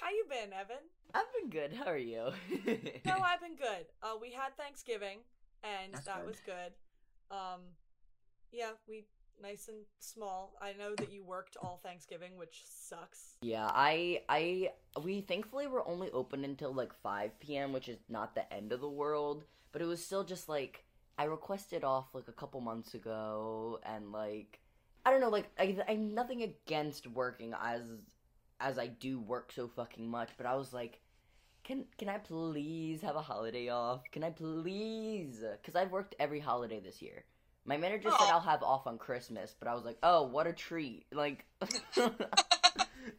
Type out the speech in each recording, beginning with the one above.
how you been, Evan? I've been good. How are you? No, I've been good. Uh, we had Thanksgiving, and That's that good. was good. Um, yeah, we nice and small. I know that you worked all Thanksgiving, which sucks. yeah, I I we thankfully were only open until like 5 p.m., which is not the end of the world, but it was still just like I requested off like a couple months ago and like I don't know, like I I'm nothing against working as as I do work so fucking much, but I was like can can I please have a holiday off? Can I please? Cuz I've worked every holiday this year. My manager said oh. I'll have off on Christmas, but I was like, "Oh, what a treat." Like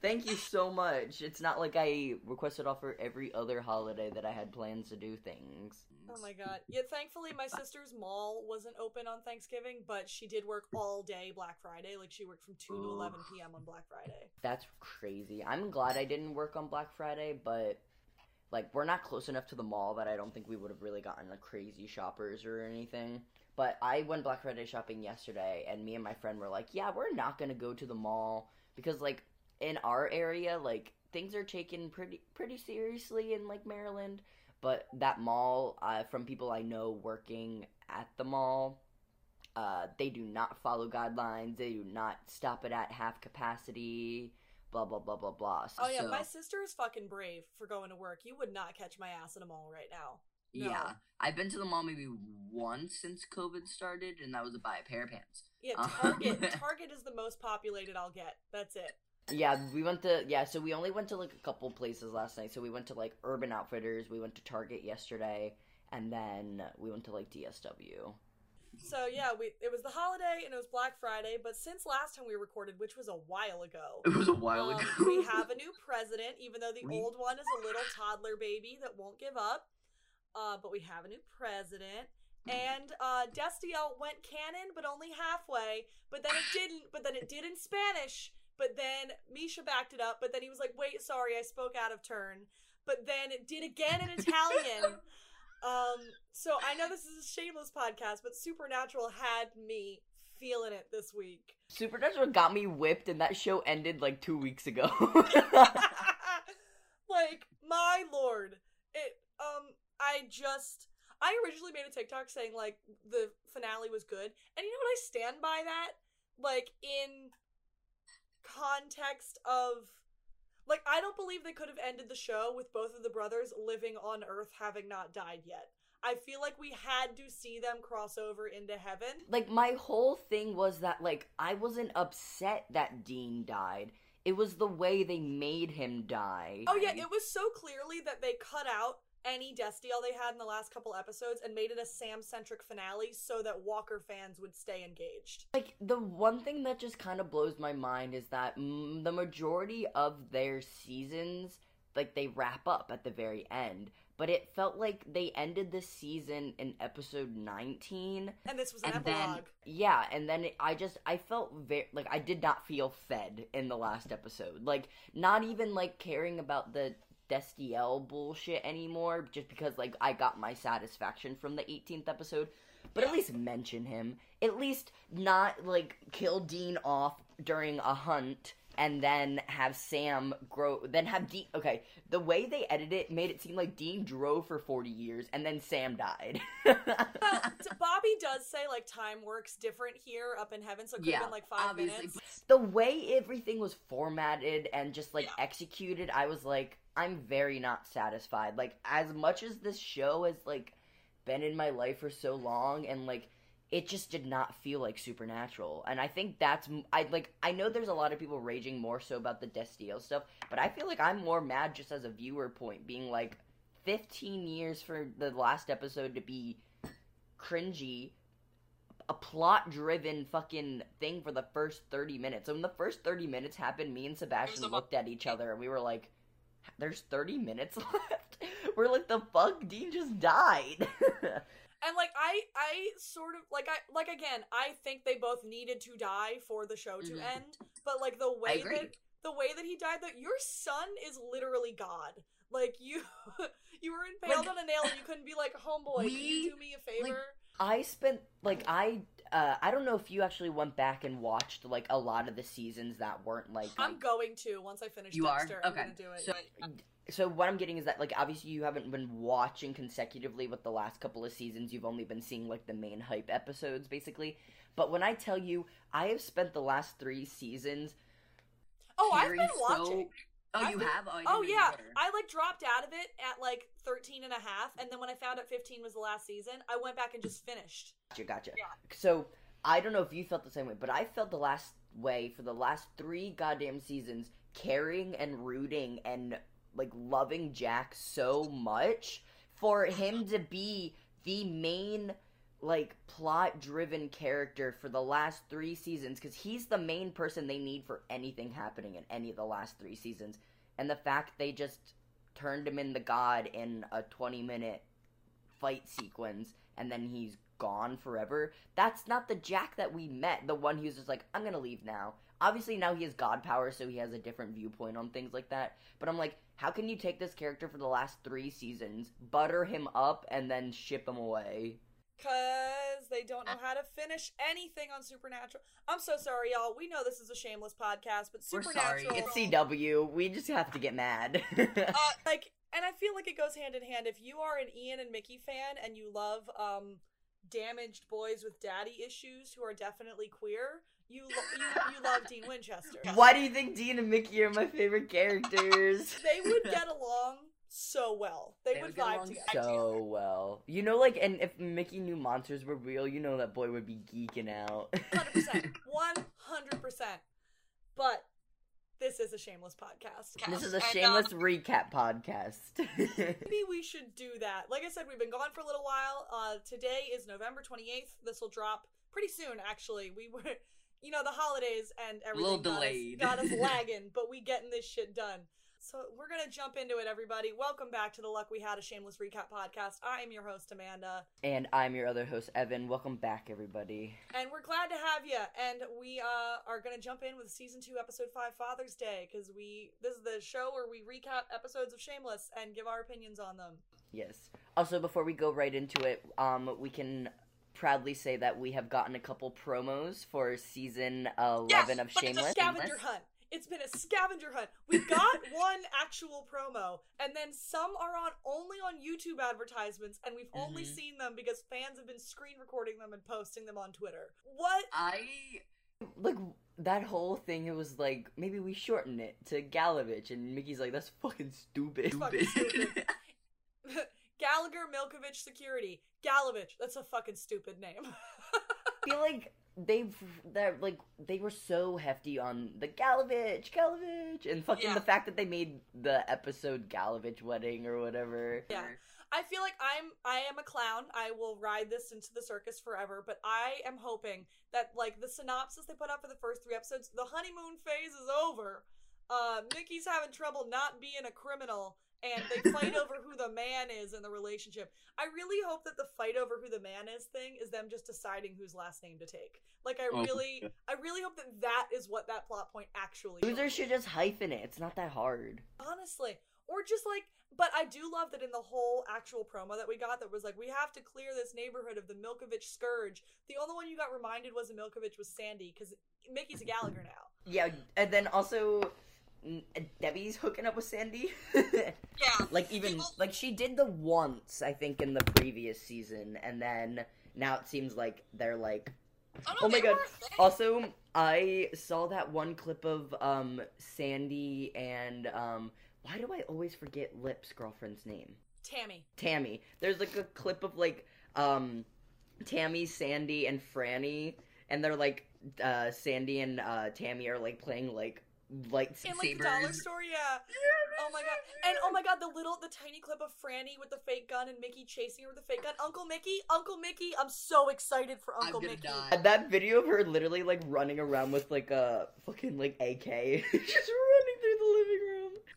Thank you so much. It's not like I requested off for every other holiday that I had plans to do things. Oh my god. Yeah, thankfully my sister's mall wasn't open on Thanksgiving, but she did work all day Black Friday. Like she worked from 2 to 11 p.m. on Black Friday. That's crazy. I'm glad I didn't work on Black Friday, but like we're not close enough to the mall that I don't think we would have really gotten like crazy shoppers or anything. But I went Black Friday shopping yesterday and me and my friend were like, "Yeah, we're not going to go to the mall because like in our area like things are taken pretty pretty seriously in like Maryland, but that mall uh, from people I know working at the mall uh, they do not follow guidelines. They do not stop it at half capacity. Blah blah blah blah blah. So, Oh yeah, So- my sister is fucking brave for going to work. You would not catch my ass in a mall right now. No. Yeah, I've been to the mall maybe once since COVID started, and that was to buy a pair of pants. Yeah, Uh. Target. Target is the most populated I'll get. That's it. Yeah, we went to yeah. So we only went to like a couple places last night. So we went to like Urban Outfitters. We went to Target yesterday, and then we went to like DSW. So yeah, we it was the holiday and it was Black Friday, but since last time we recorded, which was a while ago, It was a while um, ago. we have a new president. Even though the We- old one is a little toddler baby that won't give up, uh, but we have a new president. And uh, Destiel went canon, but only halfway. But then it didn't. But then it did in Spanish. But then Misha backed it up. But then he was like, "Wait, sorry, I spoke out of turn." But then it did again in Italian. Um, so I know this is a shameless podcast, but Supernatural had me feeling it this week. Supernatural got me whipped, and that show ended like two weeks ago. like, my lord. It um I just I originally made a TikTok saying like the finale was good. And you know what I stand by that? Like in context of like I don't believe they could have ended the show with both of the brothers living on Earth having not died yet. I feel like we had to see them cross over into heaven. like my whole thing was that like I wasn't upset that Dean died. It was the way they made him die. Oh yeah, it was so clearly that they cut out any Destiel they had in the last couple episodes and made it a Sam centric finale so that Walker fans would stay engaged. Like the one thing that just kind of blows my mind is that mm, the majority of their seasons like they wrap up at the very end, but it felt like they ended the season in episode 19. And this was an And then- Yeah, and then it, I just I felt very like I did not feel fed in the last episode. Like not even like caring about the Destiel bullshit anymore just because like I got my satisfaction from the 18th episode. But at least mention him. At least not like kill Dean off during a hunt and then have Sam grow then have Dean okay, the way they edited it made it seem like Dean drove for 40 years and then Sam died. Uh, well, Bobby does say like time works different here up in heaven, so it could have been like five obviously. minutes. the way everything was formatted and just like Yeah. executed, I was like, I'm very not satisfied. Like as much as this show has like been in my life for so long, and like it just did not feel like supernatural. And I think that's i like I know there's a lot of people raging more so about the Destiel stuff, but I feel like I'm more mad just as a viewer point, being like 15 years for the last episode to be cringy a plot driven fucking thing for the first 30 minutes. So when the first 30 minutes happened, me and Sebastian looked at each other and we were like, there's 30 minutes left? We're like, the fuck? Dean just died. And like I I sort of like I like again, I think they both needed to die for the show to Mhm. end. But like the way that the way that he died that your son is literally God. Like you you were impaled Like, on a nail and you couldn't be like, homeboy, can you do me a favor? I spent like I uh I don't know if you actually went back and watched like a lot of the seasons that weren't like I'm going to once I finish You are? Dexter. I'm Okay. gonna do it. So so what I'm getting is that like obviously you haven't been watching consecutively with the last couple of seasons. You've only been seeing like the main hype episodes basically. But when I tell you I have spent the last 3 seasons oh, I've been so- watching. Oh, I've you been- have? Oh, Oh yeah. I like dropped out of it at like 13 and a half and then when I found out 15 was the last season, I went back and just finished. Gotcha, gotcha. Yeah. So I don't know if you felt the same way, but I felt the last way for the last three goddamn seasons, caring and rooting and like loving Jack so much for him to be the main like plot driven character for the last three seasons because he's the main person they need for anything happening in any of the last three seasons. And the fact they just turned him in the god in a 20 minute fight sequence and then he's gone forever that's not the jack that we met. The one who's just like i'm gonna leave now obviously now he has god power so he has a different viewpoint on things like that but i'm like how can you take this character for the last three seasons butter him up and then ship him away Cause they don't know how to finish anything on Supernatural. I'm so sorry, y'all. We know this is a shameless podcast, but We're sorry. Supernatural. it's cw we just have to get mad uh, like, and I feel like it goes hand in hand. If you are an Ian and Mickey fan and you love um damaged boys with daddy issues who are definitely queer, you lo- you, you love Dean Winchester. why do you think dean and mickey are my favorite characters They would get along so well. They, They would would get vibe along together. so well. You know, like, and if Mickey knew monsters were real, you know that boy would be geeking out. Hundred percent, one hundred percent. But this is a shameless podcast. this is a And, um, shameless recap podcast. Maybe we should do that. Like I said, we've been gone for a little while. Uh, today is November 28th. This will drop pretty soon, actually. We were, you know, the holidays and everything A little got, delayed. Us, got us lagging, but we getting this shit done. So we're gonna jump into it, everybody. Welcome back to the Luck We Had a Shameless Recap podcast. I am your host Amanda, and I'm your other host, Evan. Welcome back, everybody. and we're glad to have you. And we uh, are gonna jump in with season two, episode five, Father's Day, because we this is the show where we recap episodes of Shameless and give our opinions on them. Yes. Also, before we go right into it, um, we can proudly say that we have gotten a couple promos for season 11 Yes, of but it's a scavenger Shameless? hunt. It's been a scavenger hunt. We got one actual promo, and then some are on only on YouTube advertisements, and we've only Mhm. seen them because fans have been screen recording them and posting them on Twitter. What? I like that whole thing, it was like maybe we shorten it to Gallavich, and Mickey's like, "That's fucking stupid." Fucking stupid. Gallagher Milkovich Security. Gallavich. That's a fucking stupid name. I feel like they've that like they were so hefty on the Gallavich, Gallavich, and fucking Yeah. the fact that they made the episode Gallavich wedding or whatever. Yeah. I feel like I'm I am a clown. I will ride this into the circus forever, but I am hoping that like the synopsis they put out for the first 3 episodes, the honeymoon phase is over. Uh Mickey's having trouble not being a criminal and they fight over who the man is in the relationship. I really hope that the fight over who the man is thing is them just deciding whose last name to take. Like I Oh. really I really hope that that is what that plot point actually is. Losers should just hyphen it. It's not that hard. Honestly. Or just like, but I do love that in the whole actual promo that we got, that was like, we have to clear this neighborhood of the Milkovich scourge. The only one you got reminded was a Milkovich was Sandy, because Mickey's a Gallagher now. Yeah, and then also Debbie's hooking up with Sandy. Yeah. like even People- like she did the once I think in the previous season, and then now it seems like they're like Oh, no, Oh my God. were. Also, I saw that one clip of um Sandy and um why do I always forget Lip's girlfriend's name? Tammy. Tammy. There's like a clip of like um Tammy, Sandy, and Franny, and they're like uh Sandy and uh Tammy are like playing like light In like the dollar store, yeah. Oh my god. And oh my god, the little, the tiny clip of Franny with the fake gun and Mickey chasing her with the fake gun. Uncle Mickey, Uncle Mickey, I'm so excited for Uncle Mickey. die. That video of her literally like running around with like a fucking like AK, just running through the living room.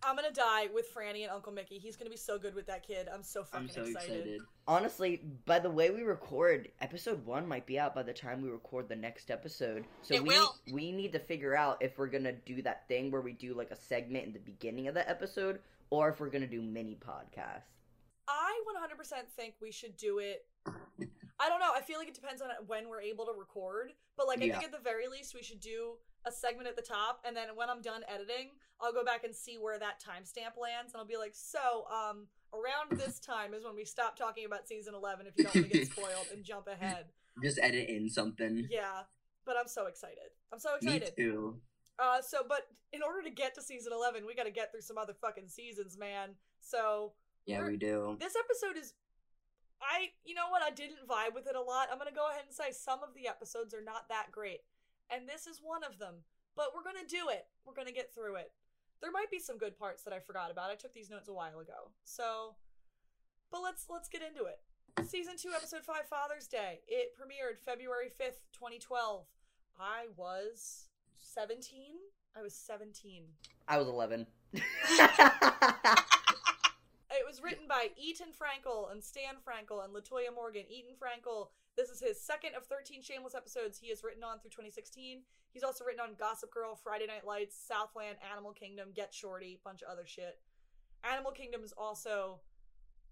I'm gonna die with Franny and Uncle Mickey. He's gonna be so good with that kid. I'm so fucking I'm so excited. Honestly, by the way we record, episode one might be out by the time we record the next episode. So It we will. we need to figure out if we're gonna do that thing where we do like a segment in the beginning of the episode, or if we're gonna do mini podcasts. I 100% think we should do it. I don't know. I feel like it depends on when we're able to record. But like, I Yeah. think at the very least, we should do a segment at the top, and then when I'm done editing, I'll go back and see where that timestamp lands, and I'll be like, so, um, around this time is when we stop talking about season 11 if you don't want to get spoiled and jump ahead. Just edit in something. Yeah, but I'm so excited. I'm so Me excited. too. Uh, so, but in order to get to season 11, we got to get through some other fucking seasons, man. So, Yeah, we do. this episode is I you know what I didn't vibe with it a lot. I'm going to go ahead and say some of the episodes are not that great. And this is one of them. But we're going to do it. We're going to get through it. There might be some good parts that I forgot about. I took these notes a while ago. So but let's let's get into it. Season 2 episode 5 Father's Day. It premiered February 5th, 2012. I was 17. I was 17. I was 11. It was written by Etan Frankel and Stan Frankel and Latoya Morgan. Etan Frankel, this is his second of 13 Shameless episodes he has written on through 2016. He's also written on Gossip Girl, Friday Night Lights, Southland, Animal Kingdom, Get Shorty, bunch of other shit. Animal Kingdom is also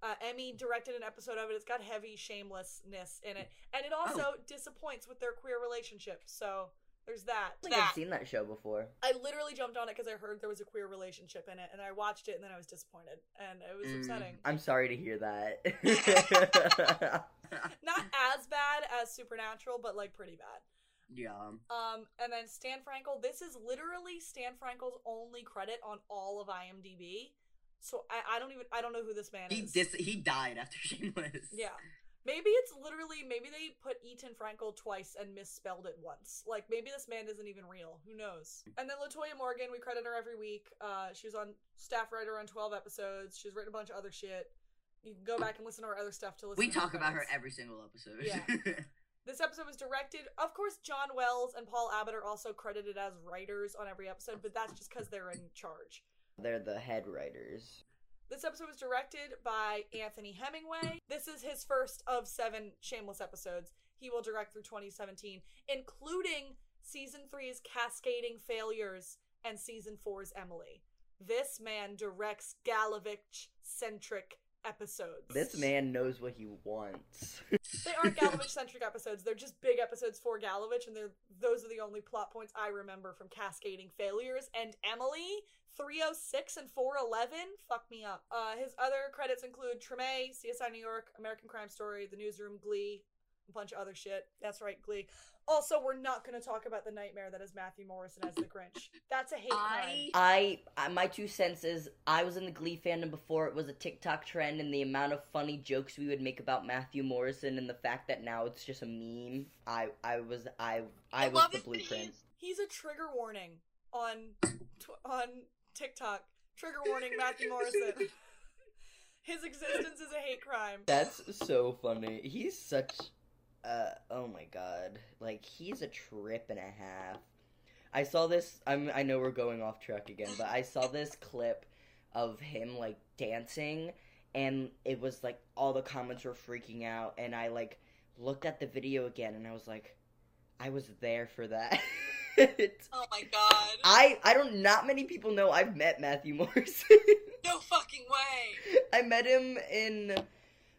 uh, Emmy directed an episode of it. It's got heavy shamelessness in it, and it also disappoints with their queer relationship. So there's that. I think I've seen that show before. I literally jumped on it because I heard there was a queer relationship in it, and I watched it, and then I was disappointed, and it was Mm. upsetting. I'm sorry to hear that. Not as bad as Supernatural, but like pretty bad. yeah. Um, and then Stan Frankel. This is literally Stan Frankel's only credit on all of IMDb. So I, I don't even I don't know who this man He is. dis- he died after Shameless. yeah. Maybe it's literally maybe they put Etan Frankel twice and misspelled it once. Like maybe this man isn't even real. Who knows? And then Latoya Morgan, we credit her every week. Uh, she was on staff writer on twelve episodes. She's written a bunch of other shit. You can go back and listen to her other stuff to listen. We to talk about her every single episode. Yeah. This episode was directed, of course, John Wells and Paul Abbott are also credited as writers on every episode, but that's just because they're in charge. They're the head writers. This episode was directed by Anthony Hemingway. This is his first of seven Shameless episodes. He will direct through 2017, including season three's Cascading Failures and season four's Emily. This man directs Gallavich centric episodes. This man knows what he wants. They aren't Gallavich centric episodes. They're just big episodes for Gallavich, and they're those are the only plot points I remember from Cascading Failures and Emily. 306 and 411 fuck me up. Uh, his other credits include Treme, CSI New York, American Crime Story, The Newsroom, Glee, a bunch of other shit. That's right, Glee. Also, we're not going to talk about the nightmare that is Matthew Morrison as the Grinch. That's a hate crime. I I, I my two cents is I was in the Glee fandom before it was a TikTok trend, and the amount of funny jokes we would make about Matthew Morrison, and the fact that now it's just a meme. I I was I I, was the it that he's- blueprint. He's a trigger warning on tw- on TikTok. Trigger warning, Matthew Morrison. His existence is a hate crime. That's so funny. He's such uh oh my god. Like he's a trip and a half. I saw this I'm I know we're going off track again, but I saw this clip of him like dancing and it was like all the comments were freaking out and I like looked at the video again and I was like I was there for that. Oh my god. I I don't not many people know I've met Matthew Morrison. No fucking way. I met him in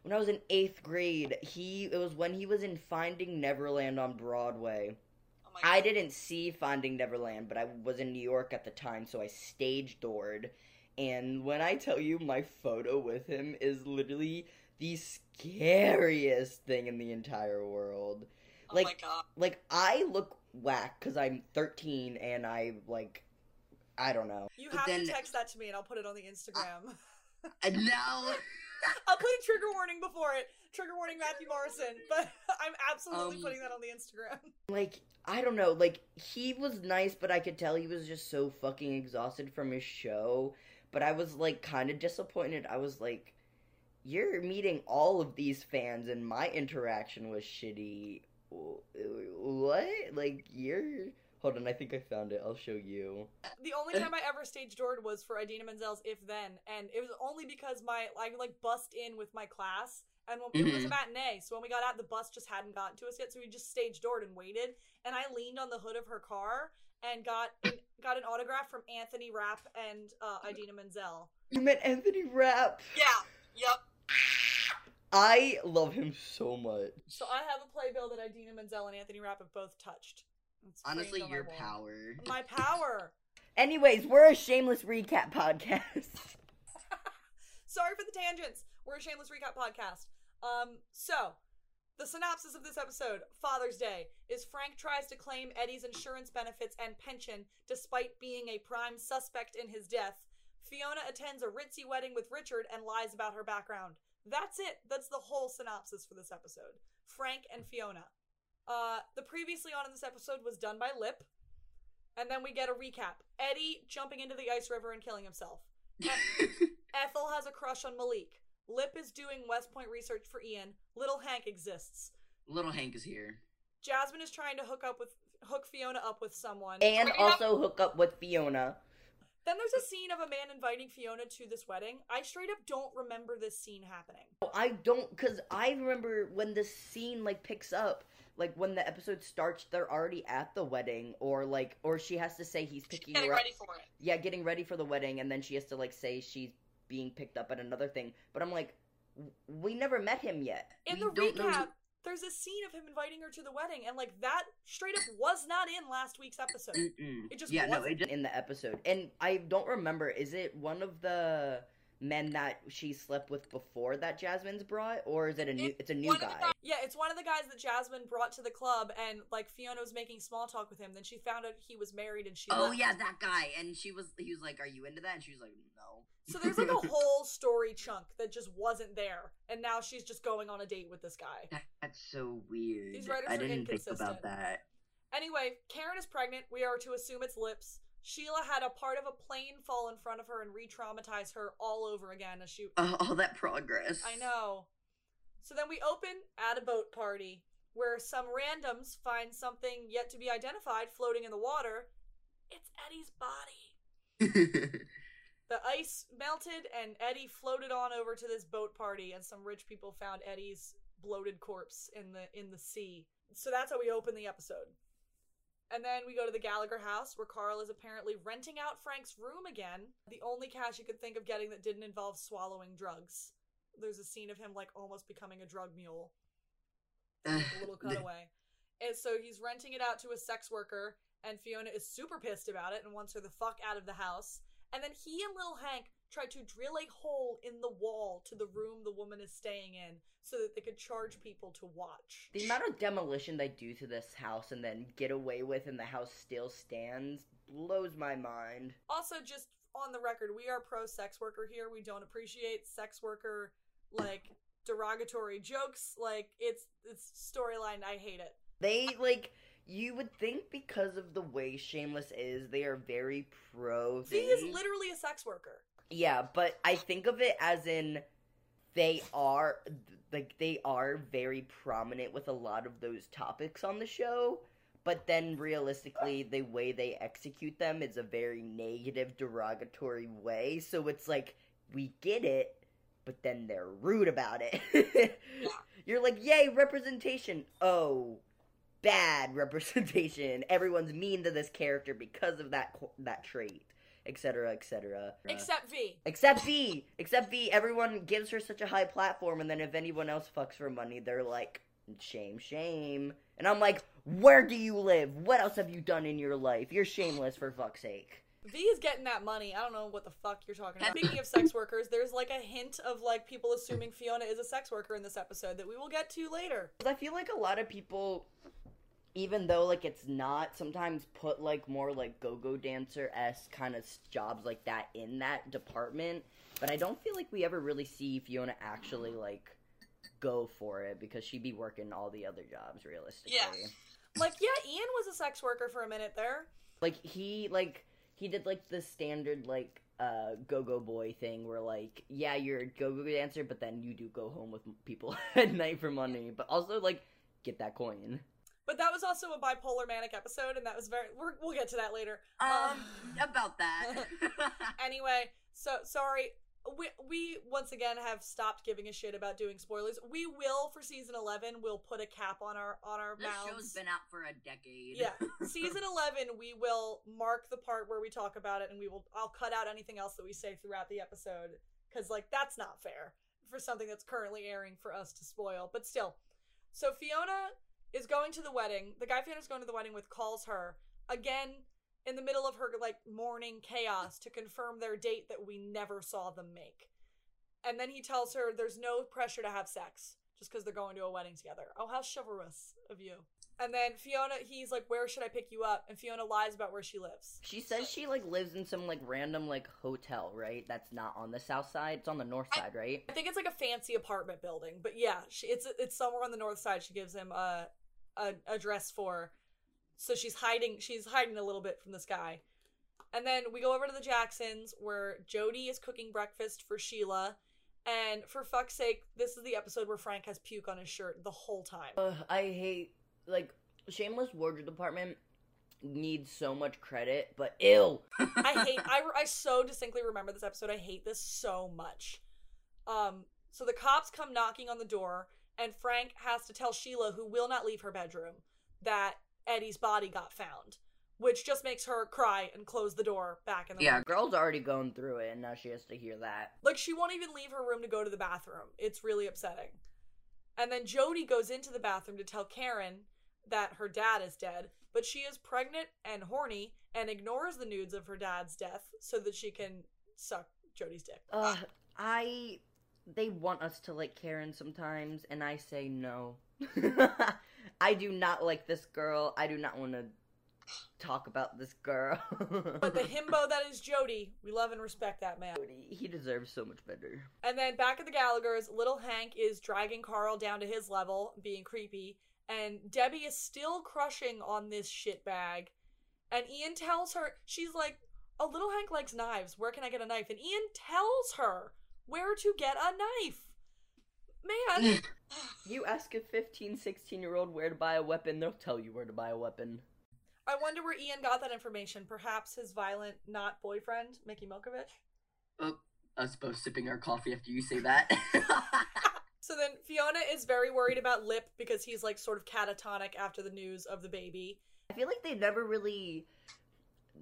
when I was in eighth grade. He it was when he was in Finding Neverland on Broadway. Oh. I didn't see Finding Neverland, but I was in New York at the time, so I stage doored. And when I tell you my photo with him is literally the scariest thing in the entire world. oh like- my god. Like I look whack because I'm 13 and I like I don't know. You But have then- to text that to me and I'll put it on the Instagram. and now I'll put a trigger warning before it. Trigger warning Matthew Morrison. But I'm absolutely Um, putting that on the Instagram. like I don't know, like he was nice, but I could tell he was just so fucking exhausted from his show. But I was like kind of disappointed. I was like, "You're meeting all of these fans, and my interaction was shitty." What? Like you're? Hold on, I think I found it. I'll show you. The only time I ever stage doored was for Idina Menzel's If Then, and it was only because my I like bust in with my class, and when, it was a Mhm. matinee, so when we got out, the bus just hadn't gotten to us yet, so we just stage doored and waited. And I leaned on the hood of her car and got an, got an autograph from Anthony Rapp and uh, Idina Menzel. You met Anthony Rapp. Yeah. Yep. I love him so much. So I have a playbill that Idina Menzel and Anthony Rapp have both touched. It's Honestly, framed on my your wall. power. My power. Anyways, we're a shameless recap podcast. Sorry for the tangents. We're a shameless recap podcast. Um, so the synopsis of this episode, Father's Day, is Frank tries to claim Eddie's insurance benefits and pension despite being a prime suspect in his death. Fiona attends a ritzy wedding with Richard and lies about her background. That's it. That's the whole synopsis for this episode. Frank and Fiona. Uh, the previously on in this episode was done by Lip. And then we get a recap. Eddie jumping into the ice river and killing himself. Ethel has a crush on Malik. Lip is doing West Point research for Ian. Little Hank exists. Little Hank is here. Jasmine is trying to hook up with hook Fiona up with someone. and we have- also hook up with Fiona. then there's a scene of a man inviting Fiona to this wedding. I straight up don't remember this scene happening. I don't, cause I remember when this scene like picks up, like when the episode starts, they're already at the wedding, or like, or she has to say he's picking Getting her up. for it. Yeah, getting ready for the wedding, and then she has to like say she's being picked up at another thing. But I'm like, we never met him yet. In We the don't know- recap, there's a scene of him inviting her to the wedding, and like that straight up was not in last week's episode. Mm-mm. It just yeah, no, wasn't. it just in the episode, and I don't remember. Is it one of the men that she slept with before that Jasmine's brought, or is it a new? It- It's a new one of the guy. Yeah, it's one of the guys that Jasmine brought to the club, and like Fiona was making small talk with him. Then she found out he was married, and she. Oh left. yeah, that guy. And she was he was like, Are you into that? And she was like, No. So there's like a whole story chunk that just wasn't there, and now she's just going on a date with this guy. That's so weird. These writers I are didn't think inconsistent. about that. Anyway, Karen is pregnant. We are to assume it's lips. Sheila had a part of a plane fall in front of her and re-traumatize her all over again as she. Oh, all that progress. I know. So then we open at a boat party where some randoms find something yet to be identified floating in the water. It's Eddie's body. The ice melted and Eddie floated on over to this boat party and some rich people found Eddie's bloated corpse in the in the sea. So that's how we open the episode. And then we go to the Gallagher house where Carl is apparently renting out Frank's room again. The only cash he could think of getting that didn't involve swallowing drugs. There's a scene of him like almost becoming a drug mule. Uh, a little cutaway. And so he's renting it out to a sex worker, and Fiona is super pissed about it and wants her the fuck out of the house. And then he and Little Hank try to drill a hole in the wall to the room the woman is staying in so that they could charge people to watch. The amount of demolition they do to this house and then get away with, and the house still stands, blows my mind. Also, just on the record, we are pro sex worker here. We don't appreciate sex worker like derogatory jokes. Like it's it's storyline. I hate it. They like you would think because of the way Shameless is, they are very pro. V is literally a sex worker. Yeah, but I think of it as in they are like they are very prominent with a lot of those topics on the show, but then realistically the way they execute them is a very negative derogatory way. So it's like we get it, but then they're rude about it. You're like, "Yay, representation." Oh, bad representation. Everyone's mean to this character because of that that trait, etc., etc. Except V. Except V. Except V. Everyone gives her such a high platform, and then if anyone else fucks for money, they're like, shame, shame. And I'm like, where do you live? What else have you done in your life? You're shameless for fuck's sake. V is getting that money. I don't know what the fuck you're talking about. Speaking of sex workers, there's like a hint of like people assuming Fiona is a sex worker in this episode that we will get to later. I feel like a lot of people, even though like it's not, sometimes put like more like go-go dancer s kind of jobs like that in that department. But I don't feel like we ever really see Fiona actually like go for it because she'd be working all the other jobs realistically. Yeah. Like, yeah, Ian was a sex worker for a minute there. like he like he did like the standard like uh go-go boy thing where like yeah you're a go-go dancer but then you do go home with people at night for money but also like get that coin But that was also a bipolar manic episode, and that was very. We're, we'll get to that later. Um, about that. Anyway, so sorry. We, we once again have stopped giving a shit about doing spoilers. We will for season eleven. We'll put a cap on our on our this mouths. show's been out for a decade. yeah, season eleven. We will mark the part where we talk about it, and we will. I'll cut out anything else that we say throughout the episode because like that's not fair. for something that's currently airing for us to spoil, but still. So Fiona is going to the wedding. The guy Fiona's going to the wedding with calls her again in the middle of her like morning chaos to confirm their date that we never saw them make. And then he tells her there's no pressure to have sex just because they're going to a wedding together. Oh, how chivalrous of you. And then Fiona, he's like, Where should I pick you up? And Fiona lies about where she lives. She says she like lives in some like random like hotel, right? That's not on the south side. It's on the north side, right? I think it's like a fancy apartment building, but yeah, she, it's it's somewhere on the north side. She gives him a, a dress for, so she's hiding. She's hiding a little bit from this guy, and then we go over to the Jacksons where Jody is cooking breakfast for Sheila, and for fuck's sake, this is the episode where Frank has puke on his shirt the whole time. Ugh, I hate like Shameless Wardrobe Department needs so much credit, but ill. I hate. I I so distinctly remember this episode. I hate this so much. Um. So the cops come knocking on the door, and Frank has to tell Sheila, who will not leave her bedroom, that Eddie's body got found, which just makes her cry and close the door back in the Yeah. room. Girl's already going through it, and now she has to hear that. Like she won't even leave her room to go to the bathroom. It's really upsetting. And then Jody goes into the bathroom to tell Karen that her dad is dead, but she is pregnant and horny and ignores the nudes of her dad's death so that she can suck Jody's dick. Uh, I. They want us to like Karen sometimes, and I say no. I do not like this girl. I do not want to talk about this girl. But the himbo that is Jody, we love and respect that man. he deserves so much better. And then back at the Gallagher's, little Hank is dragging Carl down to his level, being creepy, and Debbie is still crushing on this shitbag. And Ian tells her, she's like, Oh, little Hank likes knives. Where can I get a knife? And Ian tells her where to get a knife. Man, You ask a 15, 16 year old where to buy a weapon, they'll tell you where to buy a weapon. I wonder where Ian got that information. Perhaps his violent, not boyfriend, Mickey Milkovich? Oh, us both sipping our coffee after you say that. So then Fiona is very worried about Lip because he's like sort of catatonic after the news of the baby. I feel like they never really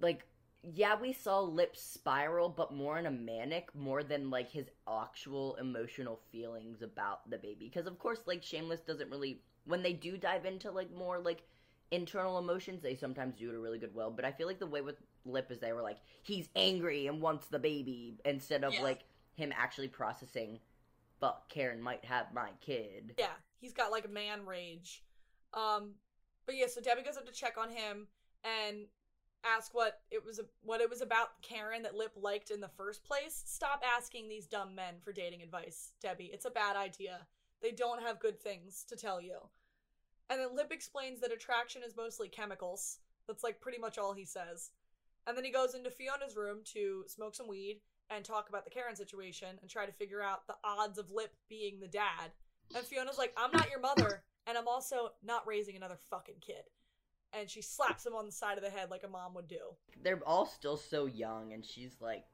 like yeah, we saw Lip spiral, but more in a manic, more than like his actual emotional feelings about the baby. Because of course, like Shameless doesn't really when they do dive into like more like internal emotions, they sometimes do it a really good well. But I feel like the way with Lip is they were like he's angry and wants the baby instead of like him actually processing. But Karen might have my kid. Yeah, he's got like a man rage. Um, but yeah, so Debbie goes up to check on him and ask what it was what it was about Karen that Lip liked in the first place. Stop asking these dumb men for dating advice, Debbie. It's a bad idea. They don't have good things to tell you. And then Lip explains that attraction is mostly chemicals. That's like pretty much all he says. And then he goes into Fiona's room to smoke some weed and talk about the Karen situation and try to figure out the odds of Lip being the dad. And Fiona's like, I'm not your mother, and I'm also not raising another fucking kid. And she slaps him on the side of the head like a mom would do. They're all still so young, and she's like,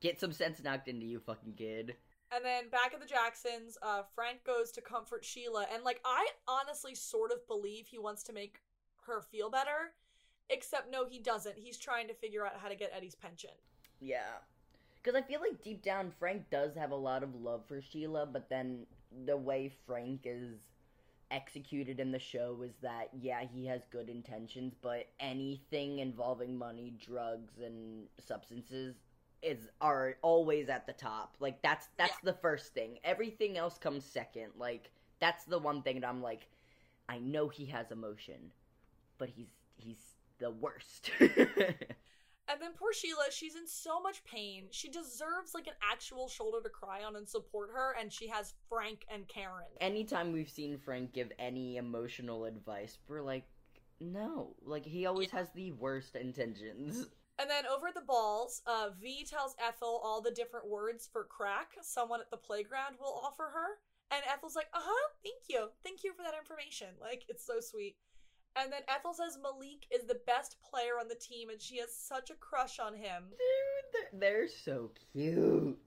"Get some sense knocked into you, fucking kid." And then back at the Jacksons, uh, Frank goes to comfort Sheila, and like I honestly sort of believe he wants to make her feel better, except no, he doesn't. He's trying to figure out how to get Eddie's pension. Yeah. Because I feel like deep down, Frank does have a lot of love for Sheila, but then the way Frank is executed in the show was that, yeah, he has good intentions, but anything involving money, drugs, and substances is are always at the top. Like that's that's the first thing. Everything else comes second. Like that's the one thing that I'm like, I know he has emotion, but he's he's the worst. And then poor Sheila, she's in so much pain. She deserves like an actual shoulder to cry on and support her, and she has Frank and Karen. anytime we've seen Frank give any emotional advice, we're like, no. Like, he always has the worst intentions. And then over at the balls, uh, V tells Ethel all the different words for crack someone at the playground will offer her. And Ethel's like, uh huh, thank you. Thank you for that information. Like, it's so sweet. And then Ethel says Malik is the best player on the team and she has such a crush on him. Dude, they're, they're so cute.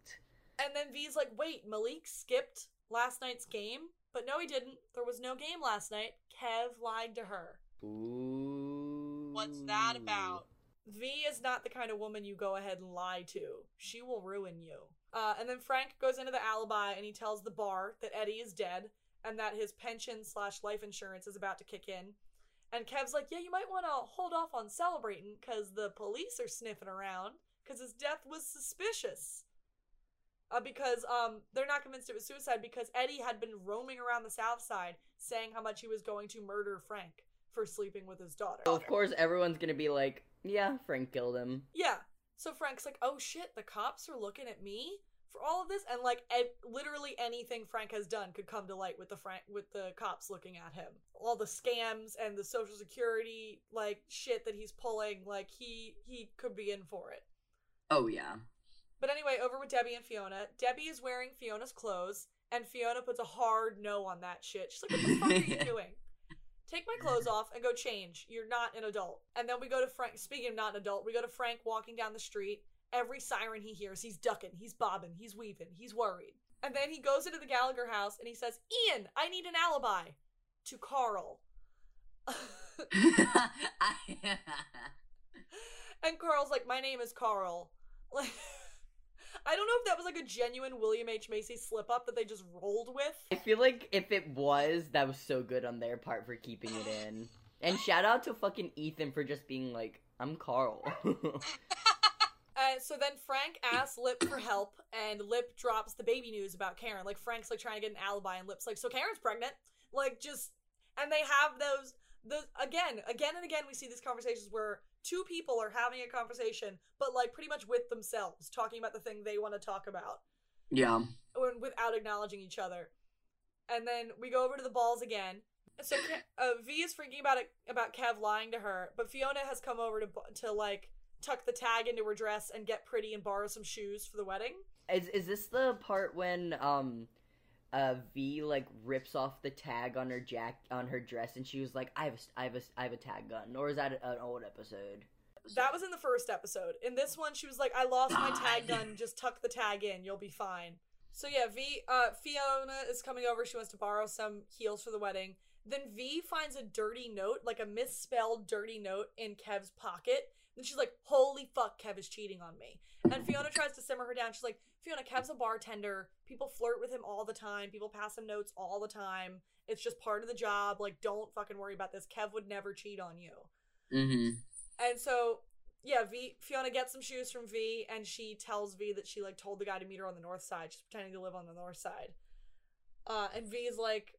And then V's like, wait, Malik skipped last night's game? But no, he didn't. There was no game last night. Kev lied to her. Ooh. What's that about? V is not the kind of woman you go ahead and lie to. She will ruin you. Uh, and then Frank goes into the alibi and he tells the bar that Eddie is dead and that his pension slash life insurance is about to kick in. And Kev's like, yeah, you might want to hold off on celebrating because the police are sniffing around because his death was suspicious. Uh, because um, they're not convinced it was suicide because Eddie had been roaming around the South Side saying how much he was going to murder Frank for sleeping with his daughter. So of course, everyone's gonna be like, "Yeah, Frank killed him." Yeah. So Frank's like, "Oh shit, the cops are looking at me for all of this," and like, literally anything Frank has done could come to light with the Frank with the cops looking at him. All the scams and the social security like shit that he's pulling, like he he could be in for it. Oh yeah. But anyway, over with Debbie and Fiona. Debbie is wearing Fiona's clothes, and Fiona puts a hard no on that shit. She's like, "What the fuck are you doing?" Take my clothes off and go change. You're not an adult. And then we go to Frank. Speaking of not an adult, we go to Frank walking down the street. Every siren he hears, he's ducking, he's bobbing, he's weaving, he's worried. And then he goes into the Gallagher house and he says, Ian, I need an alibi. To Carl. and Carl's like, My name is Carl. Like, I don't know if that was like a genuine William H. Macy slip up that they just rolled with. I feel like if it was, that was so good on their part for keeping it in. And shout out to fucking Ethan for just being like, "I'm Carl." Uh, so then Frank asks Lip for help, and Lip drops the baby news about Karen. Like Frank's like trying to get an alibi, and Lip's like, "So Karen's pregnant." Like just, and they have those. The again, again and again, we see these conversations where two people are having a conversation, but like pretty much with themselves, talking about the thing they want to talk about, yeah. without acknowledging each other. And then we go over to the balls again. So uh, V is freaking about it about Kev lying to her, but Fiona has come over to to like tuck the tag into her dress and get pretty and borrow some shoes for the wedding. is is this the part when um uh V like rips off the tag on her jack on her dress and she was like, "I have a, I have a, I have a tag gun," or is that an old episode? That was in the first episode. In this one, she was like, "I lost my tag gun. Just tuck the tag in. You'll be fine." So yeah, V. Uh, Fiona is coming over. She wants to borrow some heels for the wedding. Then V finds a dirty note, like a misspelled dirty note, in Kev's pocket. And she's like, "Holy fuck, Kev is cheating on me." And Fiona tries to simmer her down. She's like, "Fiona, Kev's a bartender. People flirt with him all the time. People pass him notes all the time. It's just part of the job. Like, don't fucking worry about this. Kev would never cheat on you." Mm-hmm. And so, yeah, V Fiona gets some shoes from V, and she tells V that she like told the guy to meet her on the north side. She's pretending to live on the north side. Uh, and V's like,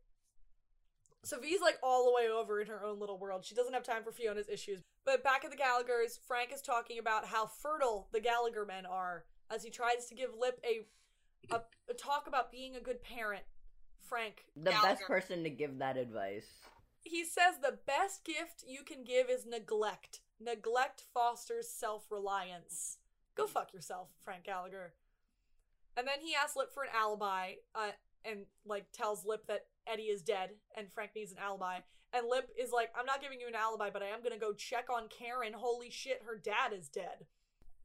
so V's like all the way over in her own little world. She doesn't have time for Fiona's issues. But back at the Gallagher's, Frank is talking about how fertile the Gallagher men are as he tries to give Lip a a, a talk about being a good parent. Frank, The best person to give that advice. he says the best gift you can give is neglect. Neglect fosters self reliance. Go fuck yourself, Frank Gallagher. And then he asks Lip for an alibi, uh, and like tells Lip that Eddie is dead and Frank needs an alibi. And Lip is like, I'm not giving you an alibi, but I am gonna go check on Karen. Holy shit, her dad is dead.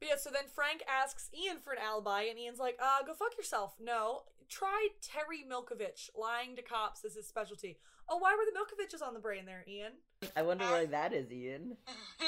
But yeah, so then Frank asks Ian for an alibi, and Ian's like, uh, go fuck yourself. No. Try Terry Milkovich. Lying to cops is his specialty. Oh, why were the Milkoviches on the brain there, Ian? I wonder why that is, Ian.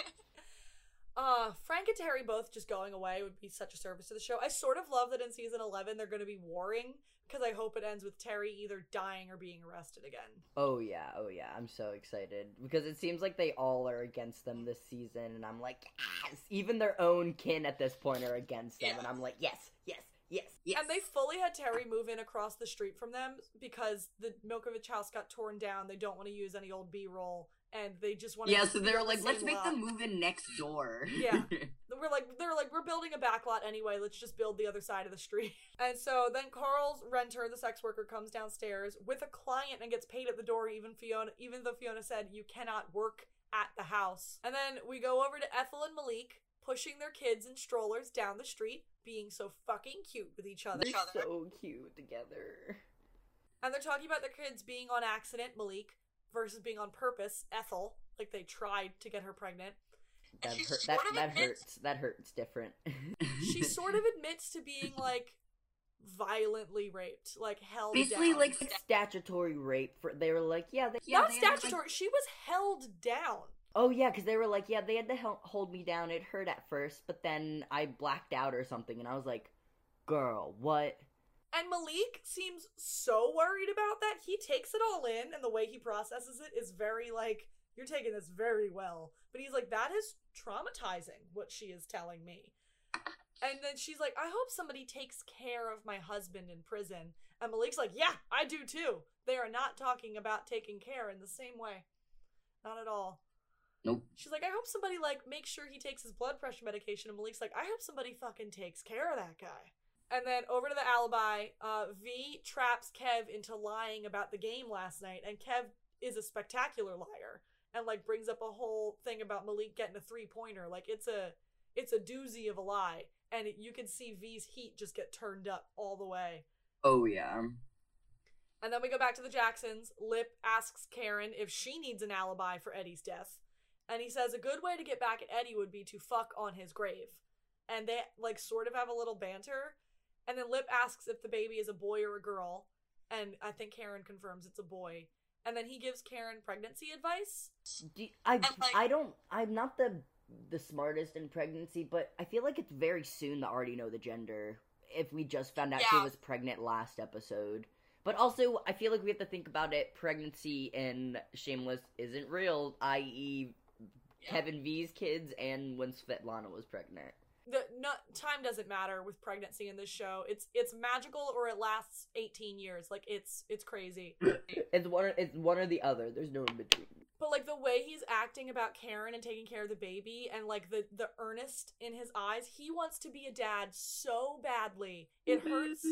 Uh, Frank and Terry both just going away would be such a service to the show. I sort of love that in season 11 they're going to be warring because I hope it ends with Terry either dying or being arrested again. Oh yeah, oh yeah, I'm so excited because it seems like they all are against them this season, and I'm like, yes. Even their own kin at this point are against them, and I'm like, yes, yes, yes. Yes. And they fully had Terry move in across the street from them because the Milkovich house got torn down. They don't want to use any old B roll, and they just want to. yeah, so they're like, let's make them move in next door. Yeah. We're like, they're like, we're building a backlot anyway. Let's just build the other side of the street. And so then Carl's renter, the sex worker, comes downstairs with a client and gets paid at the door. Even Fiona, even though Fiona said you cannot work at the house. And then we go over to Ethel and Malik pushing their kids in strollers down the street, being so fucking cute with each other. They're so cute together. And they're talking about their kids being on accident, Malik, versus being on purpose, Ethel. Like they tried to get her pregnant. And That hurt. That sort that admits- hurts. That hurts different. She sort of admits to being like violently raped, like held Basically, down. like, statutory rape. For they were like, yeah, they, Yeah, not they had, like- statutory. she was held down. Oh yeah, because they were like, yeah, they had to hel- hold me down. It hurt at first, but then I blacked out or something, and I was like, girl, what? And Malik seems so worried about that. He takes it all in, and the way he processes it is very like, you're taking this very well. But he's like, that is traumatizing, what she is telling me. And then she's like, I hope somebody takes care of my husband in prison. And Malik's like, yeah, I do too. They are not talking about taking care in the same way. Not at all. Nope. She's like, I hope somebody like makes sure he takes his blood pressure medication. And Malik's like, I hope somebody fucking takes care of that guy. And then over to the alibi, uh, V traps Kev into lying about the game last night, and Kev is a spectacular liar and like brings up a whole thing about Malik getting a three pointer. Like it's a it's a doozy of a lie, and you can see V's heat just get turned up all the way. Oh yeah. And then we go back to the Jacksons. Lip asks Karen if she needs an alibi for Eddie's death. And he says a good way to get back at Eddie would be to fuck on his grave. And they like sort of have a little banter. And then Lip asks if the baby is a boy or a girl. And I think Karen confirms it's a boy. And then he gives Karen pregnancy advice. Do- I like- I don't I'm not the the smartest in pregnancy, but I feel like it's very soon to already know the gender. If we just found out she was pregnant last episode. But also, I feel like we have to think about it. Pregnancy in Shameless isn't real, i.e., Yeah. Kevin V's kids and when Svetlana was pregnant. The no, time doesn't matter with pregnancy in this show. It's it's magical or it lasts 18 years. Like it's it's crazy. It's one. It's one or the other. There's no in between. But like the way he's acting about Karen and taking care of the baby and like the the earnest in his eyes, he wants to be a dad so badly. It hurts.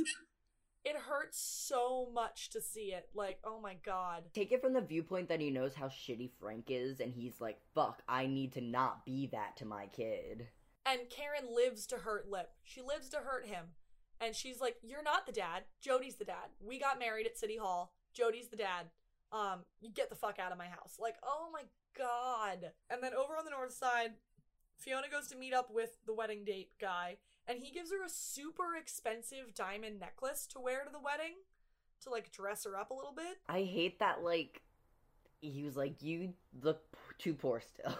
It hurts so much to see it. Like, oh my god. Take it from the viewpoint that he knows how shitty Frank is, and he's like, "Fuck, I need to not be that to my kid." And Karen lives to hurt Lip. She lives to hurt him. And she's like, "You're not the dad. Jody's the dad. We got married at City Hall. Jody's the dad. Um, you get the fuck out of my house." Like, oh my god. And then over on the north side, Fiona goes to meet up with the wedding date guy, and he gives her a super expensive diamond necklace to wear to the wedding to like dress her up a little bit. I hate that. Like, he was like, "You look too poor still."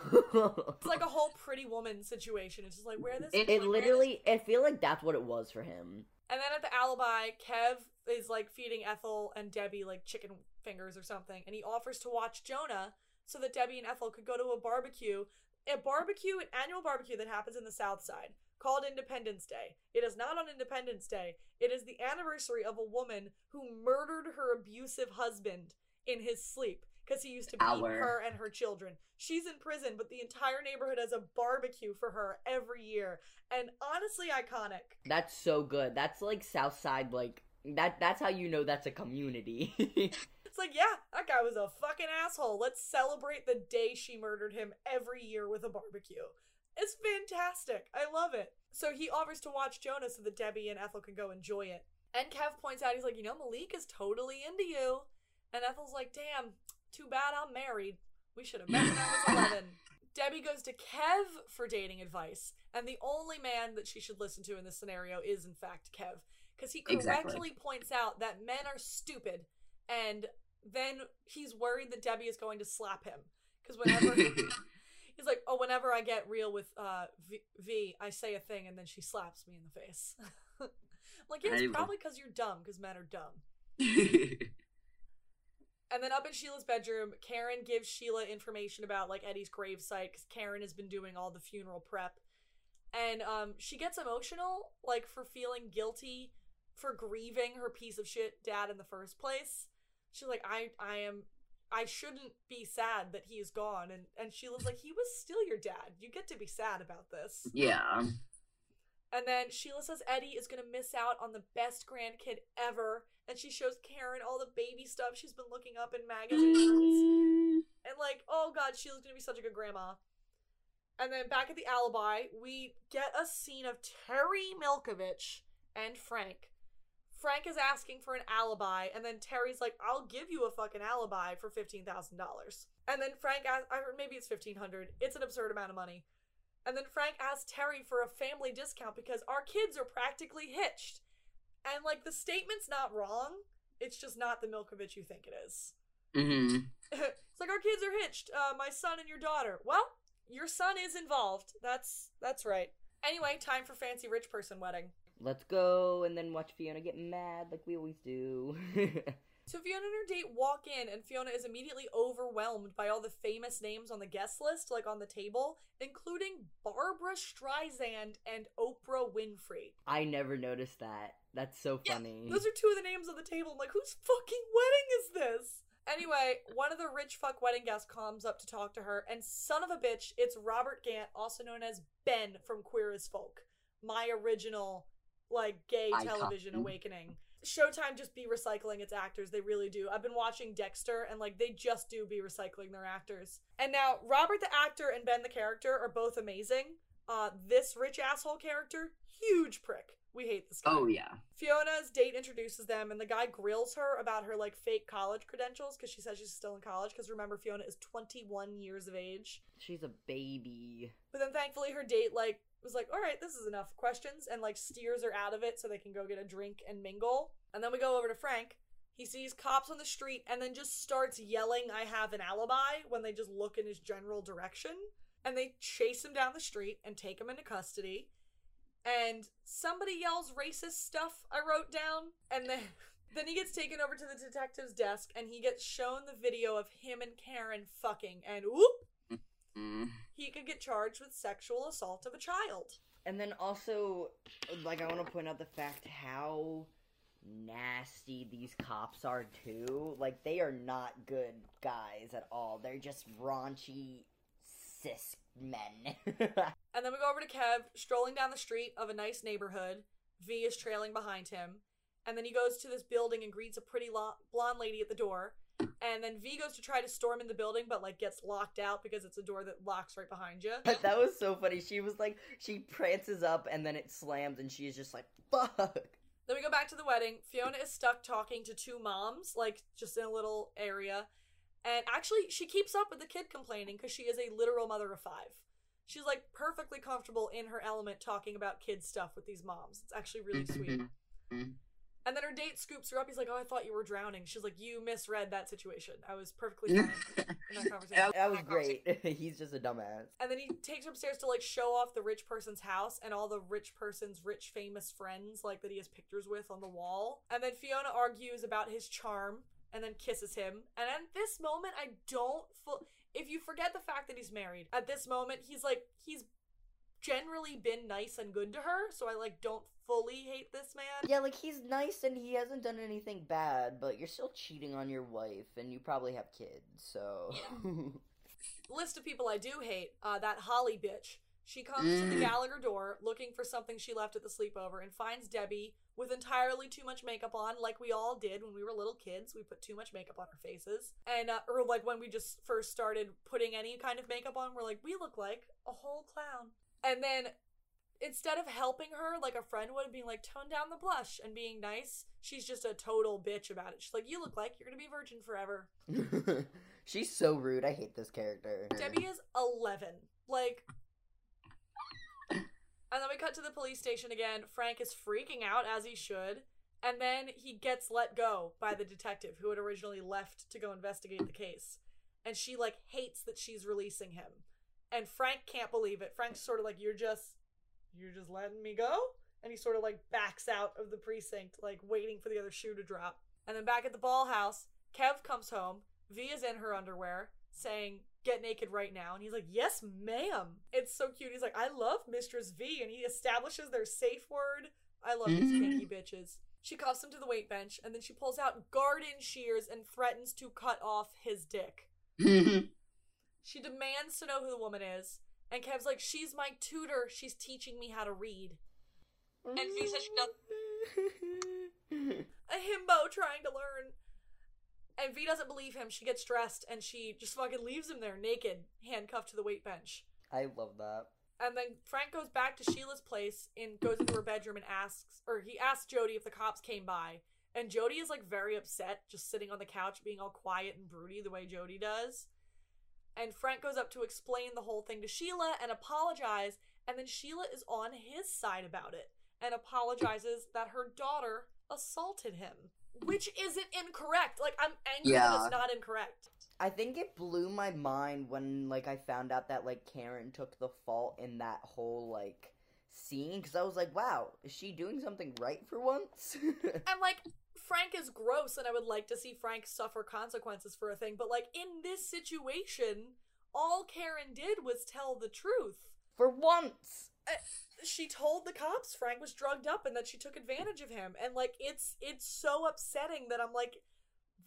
It's like a whole pretty woman situation. It's just like where this. It- it like, wear this literally. I feel like that's what it was for him. And then at the alibi, Kev is like feeding Ethel and Debbie like chicken fingers or something, and he offers to watch Jonah so that Debbie and Ethel could go to a barbecue, a barbecue, an annual barbecue that happens in the South Side called Independence Day. It is not on Independence Day. It is the anniversary of a woman who murdered her abusive husband in his sleep because he used to beat Our. her and her children. She's in prison, but the entire neighborhood has a barbecue for her every year, and honestly iconic. That's so good. That's like South Side. Like that. That's how you know that's a community. It's like, yeah, that guy was a fucking asshole. Let's celebrate the day she murdered him every year with a barbecue. It's fantastic. I love it. So he offers to watch Jonah so that Debbie and Ethel can go enjoy it. And Kev points out, he's like, you know, Malik is totally into you. And Ethel's like, damn, too bad I'm married. We should have met when I was 11. Debbie goes to Kev for dating advice. And the only man that she should listen to in this scenario is, in fact, Kev. Because he correctly Exactly. points out that men are stupid. And then he's worried that Debbie is going to slap him. Because whenever he's like, oh, whenever I get real with uh, v, v, I say a thing and then she slaps me in the face. Like, yeah, it's probably because you're dumb, because men are dumb. And then up in Sheila's bedroom, Karen gives Sheila information about like Eddie's gravesite because Karen has been doing all the funeral prep, and um, she gets emotional like for feeling guilty for grieving her piece of shit dad in the first place. She's like, I, I am, I shouldn't be sad that he is gone, and and Sheila's like, he was still your dad. You get to be sad about this. yeah. And then Sheila says Eddie is gonna miss out on the best grandkid ever, and she shows Karen all the baby stuff she's been looking up in magazines. Mm. And like, oh god, Sheila's gonna be such a good grandma. And then back at the alibi, we get a scene of Terry Milkovich and Frank. Frank is asking for an alibi, and then Terry's like, "I'll give you a fucking alibi for fifteen thousand dollars." And then Frank asks, maybe it's fifteen hundred. It's an absurd amount of money. And then Frank asks Terry for a family discount because our kids are practically hitched. And like the statement's not wrong. It's just not the Milkovich you think it is. Mm-hmm. it's like our kids are hitched. Uh, my son and your daughter. Well, your son is involved. That's that's right. Anyway, time for fancy rich person wedding. let's go, and then watch Fiona get mad like we always do. So Fiona and her date walk in, and Fiona is immediately overwhelmed by all the famous names on the guest list, like on the table, including Barbra Streisand and Oprah Winfrey. I never noticed that. That's so Yeah, funny. Those are two of the names on the table. I'm like, whose fucking wedding is this? Anyway, one of the rich fuck wedding guests comes up to talk to her, and son of a bitch, it's Robert Gant, also known as Ben from Queer as Folk, my original, like, gay Icon. television awakening. Showtime just be recycling its actors. They really do. I've been watching Dexter, and like, they just do be recycling their actors. And now, Robert the actor and Ben the character are both amazing. Uh, this rich asshole character, huge prick. We hate this guy. Oh yeah. Fiona's date introduces them, and the guy grills her about her like fake college credentials because she says she's still in college. Because remember, Fiona is 21 years of age. She's a baby. But then thankfully, her date like was like, "All right, this is enough questions," and like steers her out of it so they can go get a drink and mingle. And then we go over to Frank. He sees cops on the street and then just starts yelling, "I have an alibi!" when they just look in his general direction. And they chase him down the street and take him into custody and somebody yells racist stuff I wrote down and then then he gets taken over to the detective's desk and he gets shown the video of him and Karen fucking and whoop Mm. he could get charged with sexual assault of a child. And then also, like, I want to point out the fact how nasty these cops are too. Like, they are not good guys at all. They're just raunchy cis men. And then we go over to Kev strolling down the street of a nice neighborhood. V is trailing behind him. And then he goes to this building and greets a pretty lo- blonde lady at the door. And then V goes to try to storm in the building, but like gets locked out because it's a door that locks right behind you. that was so funny. She was like, she prances up and then it slams, and she is just like, fuck. Then we go back to the wedding. Fiona is stuck talking to two moms, like just in a little area. And actually, she keeps up with the kid complaining because she is a literal mother of five. She's like perfectly comfortable in her element talking about kid stuff with these moms. It's actually really sweet. Mhm. And then her date scoops her up. He's like, "Oh, I thought you were drowning." She's like, "You misread that situation. I was perfectly fine in that conversation." That was great. He's just a dumbass. And then he takes her upstairs to like show off the rich person's house and all the rich person's rich famous friends like that he has pictures with on the wall. And then Fiona argues about his charm and then kisses him. And at this moment, I don't full. If you forget the fact that he's married, at this moment he's like he's generally been nice and good to her, so I like don't fully hate this man. Yeah, like he's nice and he hasn't done anything bad, but you're still cheating on your wife and you probably have kids, so. list of people I do hate. Uh, that Holly bitch. She comes to the Mm. Gallagher door looking for something she left at the sleepover and finds Debbie with entirely too much makeup on, like we all did when we were little kids. We put too much makeup on our faces. And, uh, or like when we just first started putting any kind of makeup on, we're like, we look like a whole clown. And then instead of helping her like a friend would, being like, tone down the blush and being nice, she's just a total bitch about it. She's like, you look like you're gonna be virgin forever. She's so rude. I hate this character. Debbie is 11. Like. And then we cut to the police station again. Frank is freaking out, as he should. And then he gets let go by the detective who had originally left to go investigate the case. And she, like, hates that she's releasing him. And Frank can't believe it. Frank's sort of like, You're just. You're just letting me go? And he sort of, like, backs out of the precinct, like, waiting for the other shoe to drop. And then back at the ball house, Kev comes home. V is in her underwear, saying, Get naked right now. And he's like, Yes, ma'am. It's so cute. He's like, I love Mistress V. And he establishes their safe word. I love these mm-hmm. kinky bitches. She cuffs him to the weight bench, and then she pulls out garden shears and threatens to cut off his dick. Mm-hmm. She demands to know who the woman is. And Kev's like, She's my tutor. She's teaching me how to read. And V says she mm-hmm. A himbo trying to learn. And V doesn't believe him. She gets dressed and she just fucking leaves him there naked, handcuffed to the weight bench. I love that. And then Frank goes back to Sheila's place and goes into her bedroom and asks, or he asks Jody if the cops came by. And Jody is like very upset, just sitting on the couch, being all quiet and broody the way Jody does. And Frank goes up to explain the whole thing to Sheila and apologize. And then Sheila is on his side about it and apologizes that her daughter assaulted him, which isn't incorrect. Like, I'm angry that it's not incorrect. I think it blew my mind when like I found out that like Karen took the fault in that whole like scene because I was like, wow, is she doing something right for once? And like Frank is gross and I would like to see Frank suffer consequences for a thing, but like in this situation, all Karen did was tell the truth. for once. Eh, She told the cops Frank was drugged up and that she took advantage of him. And like it's it's so upsetting that I'm like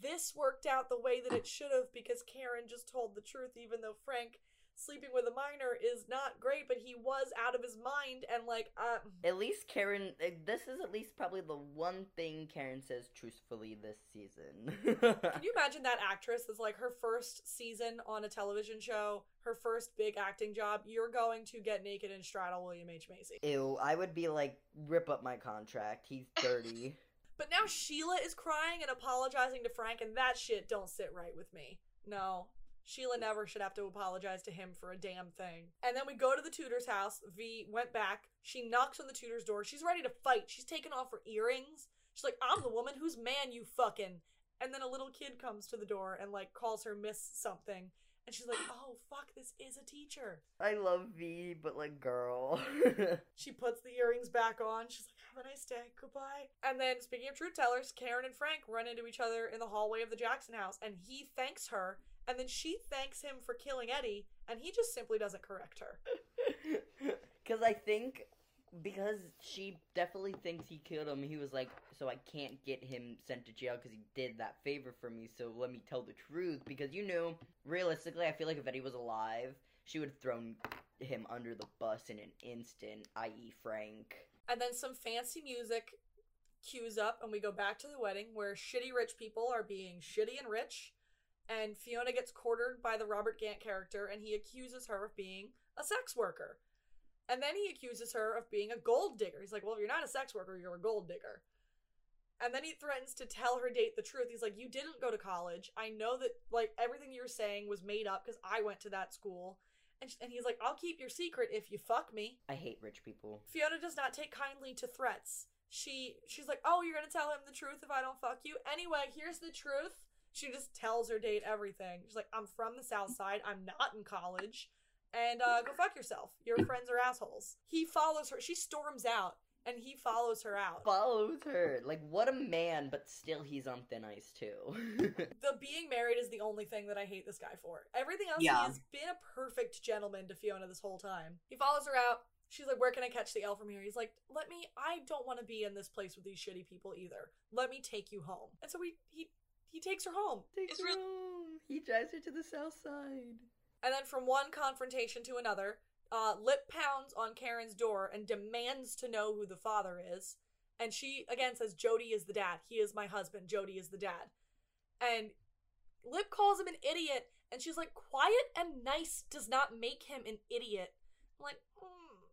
this worked out the way that it should have because Karen just told the truth even though Frank sleeping with a minor is not great, but he was out of his mind and like uh At least Karen, eh, this is at least probably the one thing Karen says truthfully this season. Can you imagine that actress is like her first season on a television show, her first big acting job? You're going to get naked and straddle William H. Macy. Ew, I would be like, rip up my contract. He's 30. But now Sheila is crying and apologizing to Frank, and that shit don't sit right with me. No. Sheila never should have to apologize to him for a damn thing. And then we go to the tutor's house. V went back. She knocks on the tutor's door. She's ready to fight. She's taking off her earrings. She's like, I'm the woman whose man you fucking. And then a little kid comes to the door and like calls her Miss something. And she's like, oh fuck, this is a teacher. I love V, but like, girl. She puts the earrings back on. She's like, have a nice day. Goodbye. And then, speaking of truth tellers, Karen and Frank run into each other in the hallway of the Jackson house, and he thanks her, and then she thanks him for killing Eddie, and he just simply doesn't correct her. Because I think, because she definitely thinks he killed him, he was like, so I can't get him sent to jail because he did that favor for me, so let me tell the truth. Because, you know, realistically, I feel like if Eddie was alive, she would have thrown him under the bus in an instant, i.e., Frank. And then some fancy music cues up, and we go back to the wedding where shitty rich people are being shitty and rich, and Fiona gets quartered by the Robert Gant character, and he accuses her of being a sex worker. And then he accuses her of being a gold digger. He's like, Well, if you're not a sex worker, you're a gold digger. And then he threatens to tell her date the truth. He's like, You didn't go to college. I know that, like, everything you're saying was made up because I went to that school. And, sh- and he's like, I'll keep your secret if you fuck me. I hate rich people. Fiona does not take kindly to threats. She she's like, "Oh, you're gonna tell him the truth if I don't fuck you." Anyway, here's the truth. She just tells her date everything. She's like, "I'm from the South Side. I'm not in college, and uh, go fuck yourself. Your friends are assholes." He follows her. She storms out, and he follows her out. Follows her. Like, what a man, but still he's on thin ice, too. the being married is the only thing that I hate this guy for. Everything else, Yeah. he has been a perfect gentleman to Fiona this whole time. He follows her out. She's like, Where can I catch the L from here? He's like, Let me, I don't want to be in this place with these shitty people either. Let me take you home. And so he, he, he takes her home. Takes It's her real- home. He drives her to the south side. And then from one confrontation to another, uh, Lip pounds on Karen's door and demands to know who the father is. And she again says, Jody is the dad. He is my husband. Jody is the dad. And Lip calls him an idiot. And she's like, quiet and nice does not make him an idiot. I'm like, hmm.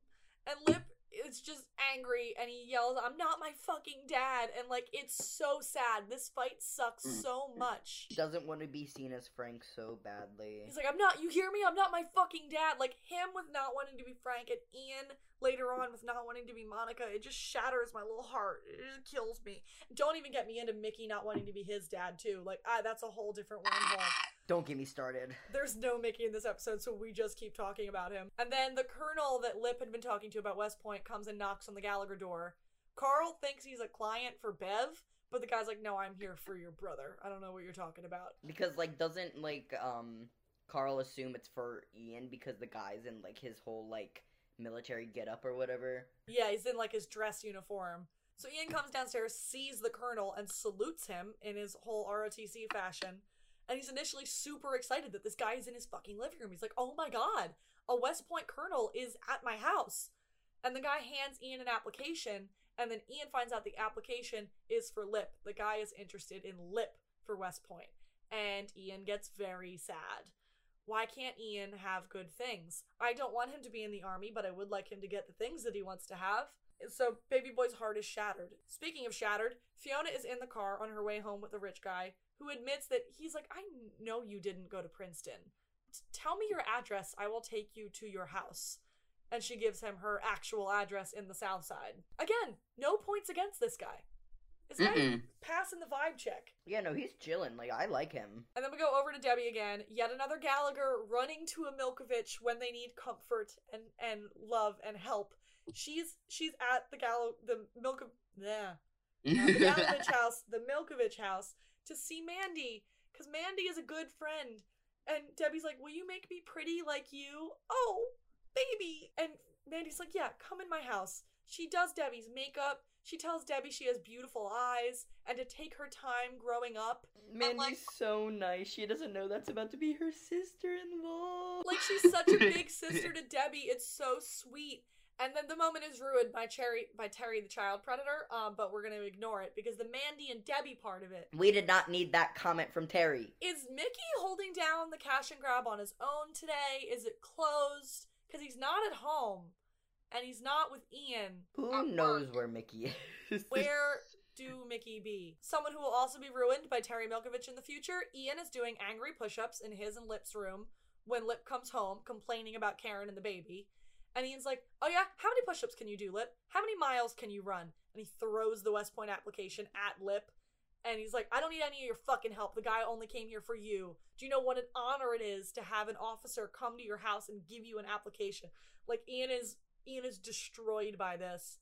And Lip is just angry and he yells, I'm not my fucking dad. And like, it's so sad. This fight sucks Mm. so much. She doesn't want to be seen as Frank so badly. He's like, I'm not, you hear me? I'm not my fucking dad. Like, him with not wanting to be Frank and Ian later on with not wanting to be Monica. It just shatters my little heart. It just kills me. Don't even get me into Mickey not wanting to be his dad, too. Like, ah, that's a whole different wormhole. Don't get me started. There's no Mickey in this episode, so we just keep talking about him. And then the colonel that Lip had been talking to about West Point comes and knocks on the Gallagher door. Carl thinks he's a client for Bev, but the guy's like, no, I'm here for your brother. I don't know what you're talking about. Because like doesn't like um Carl assume it's for Ian because the guy's in like his whole like military getup or whatever. Yeah, he's in like his dress uniform. So Ian comes downstairs, sees the colonel, and salutes him in his whole ROTC fashion. And he's initially super excited that this guy is in his fucking living room. He's like, oh my god, a West Point colonel is at my house. And the guy hands Ian an application, and then Ian finds out the application is for Lip. The guy is interested in Lip for West Point. And Ian gets very sad. Why can't Ian have good things? I don't want him to be in the army, but I would like him to get the things that he wants to have. So Baby Boy's heart is shattered. Speaking of shattered, Fiona is in the car on her way home with the rich guy who admits that he's like, I know you didn't go to Princeton. T- tell me your address. I will take you to your house. And she gives him her actual address in the South Side. Again, no points against this guy. This guy's passing the vibe check. Yeah, no, he's chilling. Like I like him. And then we go over to Debbie again. Yet another Gallagher running to a Milkovich when they need comfort and, and love and help. she's she's at the gallo the milk yeah the Gallavich house, the Milkovich house, to see Mandy, because Mandy is a good friend. And Debbie's like, Will you make me pretty like you? Oh, baby. And Mandy's like, Yeah, come in my house. She does Debbie's makeup. She tells Debbie she has beautiful eyes and to take her time growing up. Mandy's like- so nice. She doesn't know that's about to be her sister-in-law. Like, she's such a big sister to Debbie. It's so sweet. And then the moment is ruined by Cherry by Terry the child predator. Um, but we're gonna ignore it because the Mandy and Debbie part of it we did not need that comment from Terry. Is Mickey holding down the Kash and Grab on his own today? Is it closed? Because he's not at home. And he's not with Ian. Who knows work. where Mickey is? Where do Mickey be? Someone who will also be ruined by Terry Milkovich in the future. Ian is doing angry push ups in his and Lip's room when Lip comes home complaining about Karen and the baby. And Ian's like, Oh yeah, how many push ups can you do, Lip? How many miles can you run? And he throws the West Point application at Lip. And he's like, I don't need any of your fucking help. The guy only came here for you. Do you know what an honor it is to have an officer come to your house and give you an application? Like Ian is Ian is destroyed by this.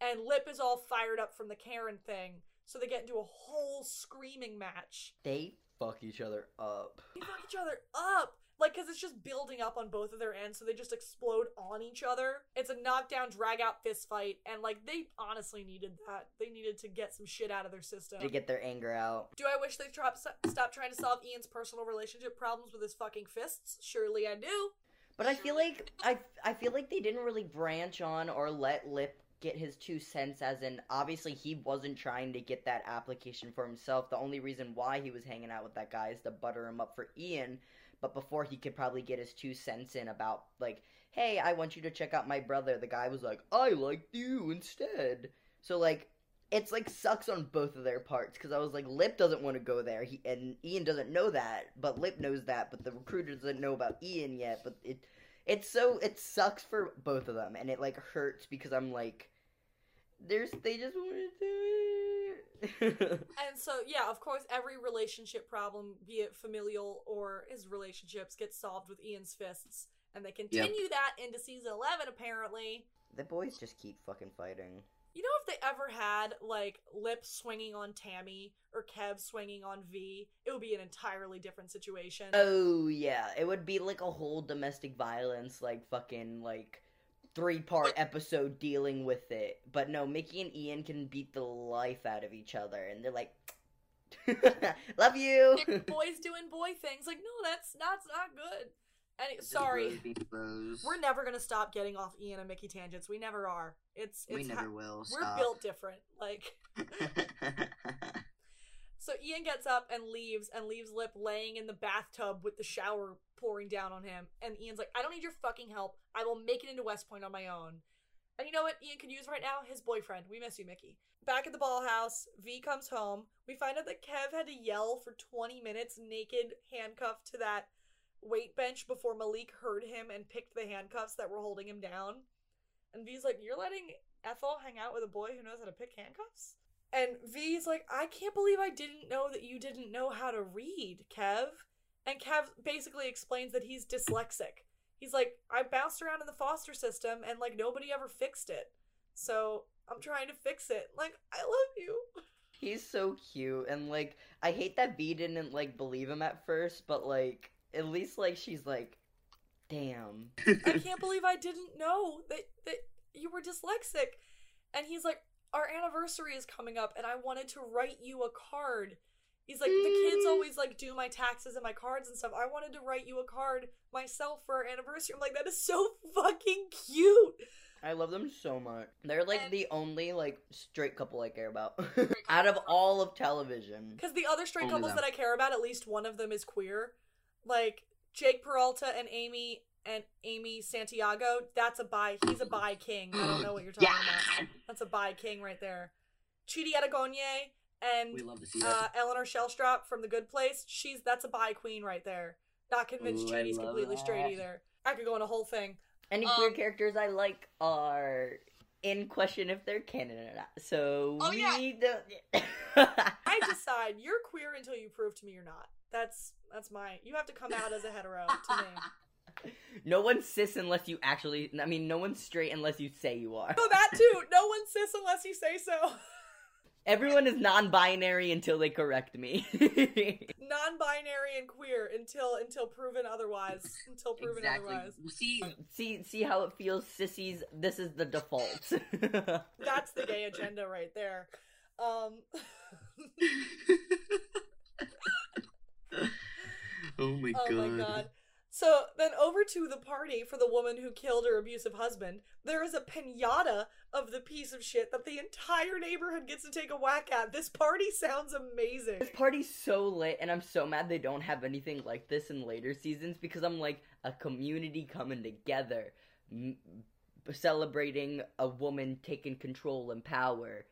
And Lip is all fired up from the Karen thing. So they get into a whole screaming match. They fuck each other up. They fuck each other up. Like, because it's just building up on both of their ends, so they just explode on each other. It's a knockdown, drag out fist fight, and, like, they honestly needed that. They needed to get some shit out of their system. To get their anger out. Do I wish they dropped, stop trying to solve Ian's personal relationship problems with his fucking fists? Surely I do. But I feel like I I feel like they didn't really branch on or let Lip get his two cents as in obviously he wasn't trying to get that application for himself. The only reason why he was hanging out with that guy is to butter him up for Ian. But before he could probably get his two cents in about like, hey, I want you to check out my brother, the guy was like, I liked you instead. So like it's like sucks on both of their parts because I was like, Lip doesn't want to go there, he and Ian doesn't know that, but Lip knows that, but the recruiter doesn't know about Ian yet. But it, it's so it sucks for both of them, and it like hurts because I'm like, there's they just want to do it. And so, yeah, of course, every relationship problem, be it familial or his relationships, gets solved with Ian's fists. And they continue that into season 11, apparently. the boys just keep fucking fighting. You know, if they ever had, like, Lip swinging on Tammy or Kev swinging on V, it would be an entirely different situation. Oh yeah, it would be like a whole domestic violence, like fucking like three part episode dealing with it. But no, Mickey and Ian can beat the life out of each other, and they're like, "Love you." Boys doing boy things. Like, no, that's, that's not good. And sorry, bros being bros. we're never going to stop getting off Ian and Mickey tangents. We never are. It's, we never ha- will. we're Stop. built different. Like, So Ian gets up and leaves and leaves Lip laying in the bathtub with the shower pouring down on him. And Ian's like, I don't need your fucking help. I will make it into West Point on my own. And you know what Ian could use right now? His boyfriend. We miss you, Mickey. Back at the ball house, V comes home. We find out that Kev had to yell for 20 minutes naked, handcuffed to that weight bench before Malik heard him and picked the handcuffs that were holding him down. And V's like, You're letting Ethel hang out with a boy who knows how to pick handcuffs? And V's like, I can't believe I didn't know that you didn't know how to read, Kev. And Kev basically explains that he's dyslexic. He's like, I bounced around in the foster system and like nobody ever fixed it. So I'm trying to fix it. Like, I love you. He's so cute, and like I hate that V didn't like believe him at first, but like at least like she's like, damn. I can't believe I didn't know that that you were dyslexic. And he's like, Our anniversary is coming up and I wanted to write you a card. He's like, the kids mm. always like do my taxes and my cards and stuff. I wanted to write you a card myself for our anniversary. I'm like, that is so fucking cute. I love them so much. They're like And- the only like straight couple I care about out of all of television. Because the other straight Only couples them. that I care about, at least one of them is queer. Like Jake Peralta and Amy and Amy Santiago. That's a bi. He's a bi king. I don't know what you're talking yeah. about. That's a bi king right there. Chidi Anagonye and We love to see uh. Eleanor Shellstrop from The Good Place. She's that's a bi queen right there. Not convinced Ooh, Chidi's love completely straight either. I could go on a whole thing. Any Um, queer characters I like are in question if they're canon or not. So Oh, we yeah. don't. I decide you're queer until you prove to me you're not. That's that's my. You have to come out as a hetero to me. no one's cis unless you actually. I mean, no one's straight unless you say you are. Oh, that too. No one's cis unless you say so. Everyone is non-binary until they correct me. Non-binary and queer until until proven otherwise. Until proven exactly. otherwise. See, see, see how it feels, sissies. This is the default. That's the gay agenda right there. Um oh my god. Oh my god. So then over to the party for the woman who killed her abusive husband, there is a pinata of the piece of shit that the entire neighborhood gets to take a whack at. This party sounds amazing. This party's so lit, and I'm so mad they don't have anything like this in later seasons because I'm like a community coming together, m- celebrating a woman taking control and power,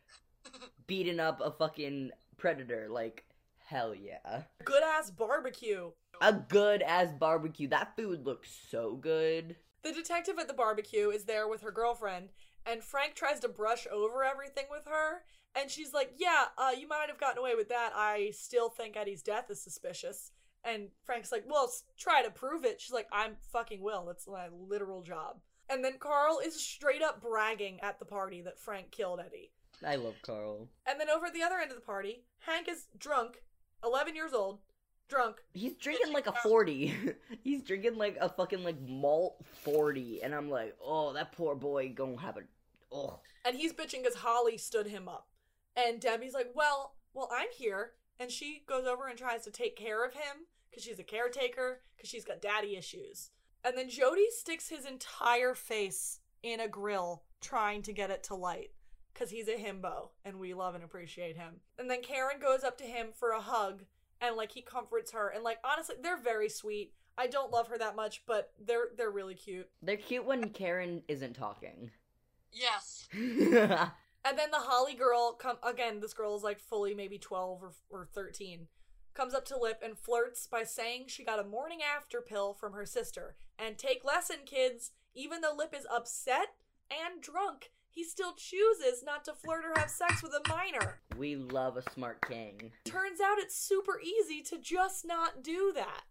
beating up a fucking predator. Like, hell yeah. Good ass barbecue. A good ass barbecue. That food looks so good. The detective at the barbecue is there with her girlfriend, and Frank tries to brush over everything with her. And she's like, Yeah, uh, you might have gotten away with that. I still think Eddie's death is suspicious. And Frank's like, Well, try to prove it. She's like, I'm fucking will. That's my literal job. And then Carl is straight up bragging at the party that Frank killed Eddie. I love Carl. And then over at the other end of the party, Hank is drunk, 11 years old, drunk. He's drinking like a 40. He's drinking like a fucking like malt 40. And I'm like, oh, that poor boy gonna have a. Oh. and he's bitching because Holly stood him up. And Debbie's like, "Well, well, I'm here." And she goes over and tries to take care of him because she's a caretaker because she's got daddy issues. And then Jody sticks his entire face in a grill trying to get it to light because he's a himbo and we love and appreciate him. And then Karen goes up to him for a hug and like he comforts her and like honestly, they're very sweet. I don't love her that much, but they're they're really cute. They're cute when Karen isn't talking. Yes. And then the Holly girl come again. This girl is like fully maybe twelve or, or thirteen. Comes up to Lip and flirts by saying she got a morning after pill from her sister. And take lesson, kids. Even though Lip is upset and drunk, he still chooses not to flirt or have sex with a minor. we love a smart king. Turns out it's super easy to just not do that.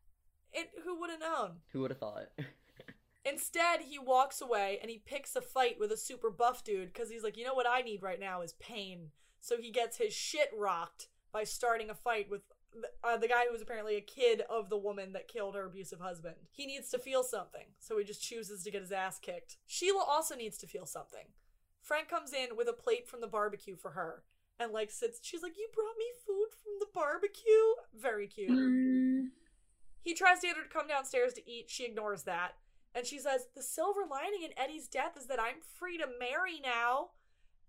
It who would have known? Who would have thought? Instead, he walks away and he picks a fight with a super buff dude because he's like, you know what I need right now is pain. So he gets his shit rocked by starting a fight with the, uh, the guy who was apparently a kid of the woman that killed her abusive husband. He needs to feel something, so he just chooses to get his ass kicked. Sheila also needs to feel something. Frank comes in with a plate from the barbecue for her and like sits. She's like, "You brought me food from the barbecue." Very cute. Mm. He tries to get her to come downstairs to eat. She ignores that. And she says, The silver lining in Eddie's death is that I'm free to marry now.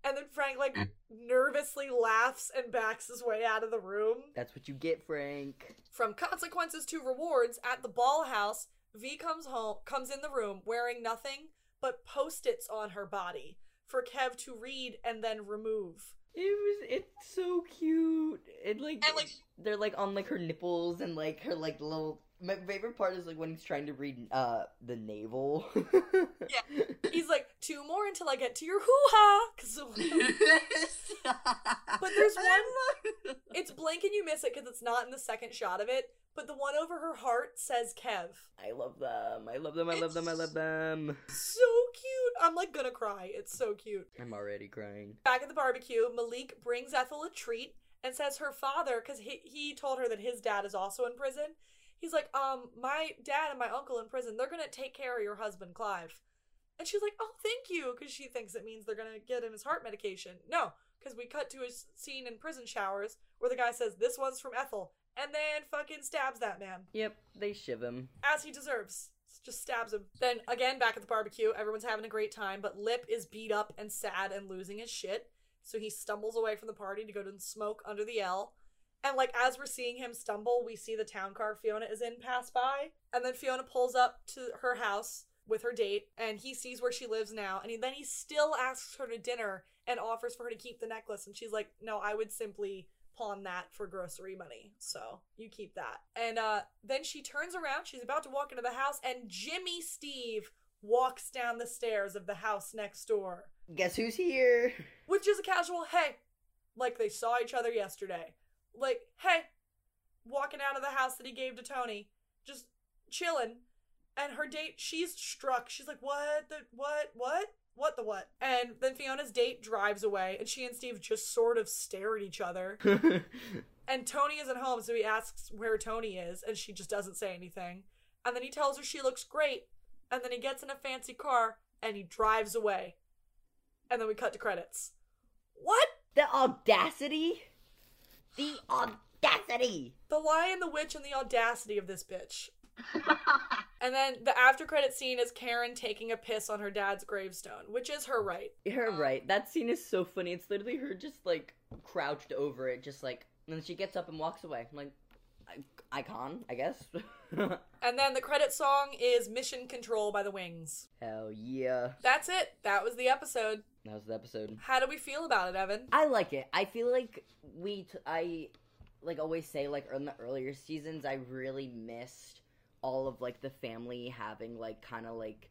And then Frank, like, nervously laughs and backs his way out of the room. That's what you get, Frank. From consequences to rewards, at the ball house, V comes home, comes in the room wearing nothing but post-its on her body for Kev to read and then remove. It was. It's so cute. It like, And, like- they're like on like her nipples and like her like little. My favorite part is like when he's trying to read uh the navel. Yeah. He's like, two more until I get to your hoo-ha! 'Cause but there's one- it's blank and you miss it because it's not in the second shot of it, but the one over her heart says Kev. I love them. I love them. I love them. I love them. So cute. I'm like gonna cry. It's so cute. I'm already crying. Back at the barbecue, Malik brings Ethel a treat and says her father, because he, he told her that his dad is also in prison. He's like, um, my dad and my uncle in prison, they're gonna take care of your husband, Clyde. And she's like, oh, thank you, because she thinks it means they're gonna get him his heart medication. No, because we cut to a scene in prison showers where the guy says, this one's from Ethel, and then fucking stabs that man Yep, they shiv him. as he deserves. Just stabs him. Then again, back at the barbecue, everyone's having a great time, but Lip is beat up and sad and losing his shit. So he stumbles away from the party to go to smoke under the L. And like as we're seeing him stumble, we see the town car Fiona is in pass by, and then Fiona pulls up to her house with her date, and he sees where she lives now, and he, then he still asks her to dinner and offers for her to keep the necklace, and she's like, "No, I would simply pawn that for grocery money. So you keep that. And uh then she turns around, she's about to walk into the house, and Jimmy Steve walks down the stairs of the house next door. Guess who's here? Which is a casual hey, like they saw each other yesterday. Like, hey, walking out of the house that he gave to Tony, just chilling. and her date, she's struck. She's like, "What the what what what the what?" And then Fiona's date drives away, and she and Steve just sort of stare at each other. And Tony isn't home, so he asks where Tony is, and she just doesn't say anything. And then he tells her she looks great, and then he gets in a fancy car and he drives away. And then we cut to credits. What? the audacity, the audacity. The Lion, the Witch, and the audacity of this bitch. And then the after credit scene is Karen taking a piss on her dad's gravestone, which is her right. You're right. That scene is so funny. It's literally her just like crouched over it, just like, and then she gets up and walks away. I'm like, icon, I guess. And then the credit song is Mission Control by the Wings. Hell yeah. That's it. That was the episode. That was the episode. How do we feel about it, Evan? I like it. I feel like we, t- I, like always say, like in the earlier seasons, I really missed all of like the family having like kind of like,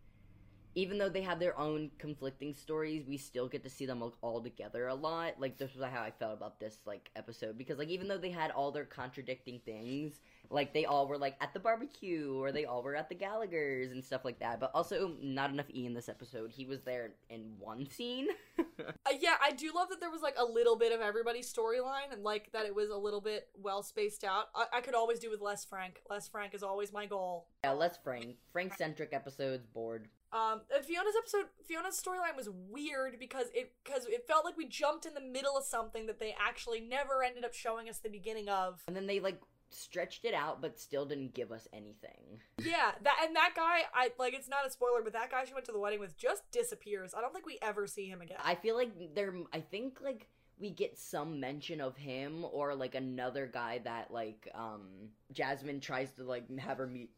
even though they have their own conflicting stories, we still get to see them like, all together a lot. Like this was how I felt about this like episode because like even though they had all their contradicting things, like they all were like at the barbecue or they all were at the Gallagher's and stuff like that. But also not enough E in this episode. He was there in one scene. Uh, yeah, I do love that there was like a little bit of everybody's storyline and like that it was a little bit well spaced out. I, I could always do with less Frank. Less Frank is always my goal. yeah, less Frank. Frank centric episodes. Bored. Um, and Fiona's episode, Fiona's storyline was weird because it because it felt like we jumped in the middle of something that they actually never ended up showing us the beginning of. And then they like stretched it out, but still didn't give us anything. Yeah, that and that guy, I like. It's not a spoiler, but that guy she went to the wedding with just disappears. I don't think we ever see him again. I feel like there. I think like we get some mention of him or like another guy that like um Jasmine tries to like have her meet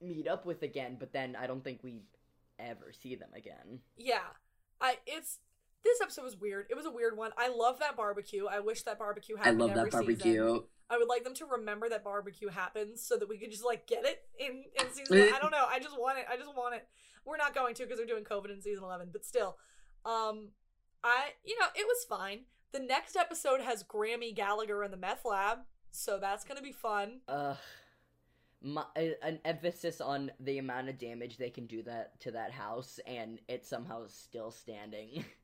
meet up with again, but then I don't think we ever see them again. Yeah. I it's this episode was weird. It was a weird one. I love that barbecue. I wish that barbecue had. I love every that barbecue. Season. I would like them to remember that barbecue happens so that we could just like get it in in season. one. I don't know. I just want it. I just want it. We're not going to because they're doing COVID in season 11, but still. Um I you know, it was fine. The next episode has Grammy Gallagher in the meth lab, so that's going to be fun. Ugh. My, an emphasis on the amount of damage they can do that to that house, and it somehow is still standing.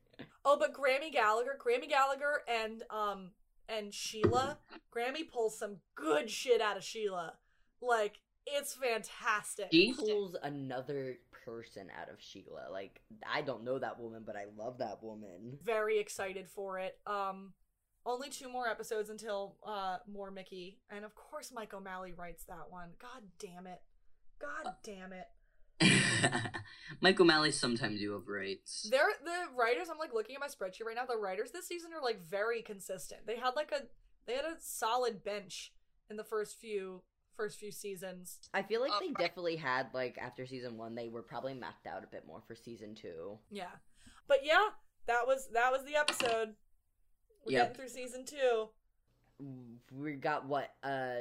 Oh, but Grammy Gallagher, Grammy Gallagher and um and Sheila, Grammy pulls some good shit out of Sheila. Like it's fantastic. She- pulls another person out of Sheila. Like I don't know that woman, but I love that woman. Very excited for it. Um only two more episodes until uh more Mickey. And of course Mike O'Malley writes that one. God damn it. God damn it. Mike O'Malley sometimes he overrates. They're the writers, I'm like looking at my spreadsheet right now. The writers this season are like very consistent. They had like a they had a solid bench in the first few first few seasons. I feel like Oh, they right. definitely had like after season one, they were probably mapped out a bit more for season two. Yeah. But yeah, that was that was the episode. We're Yep. getting through season two. We got what uh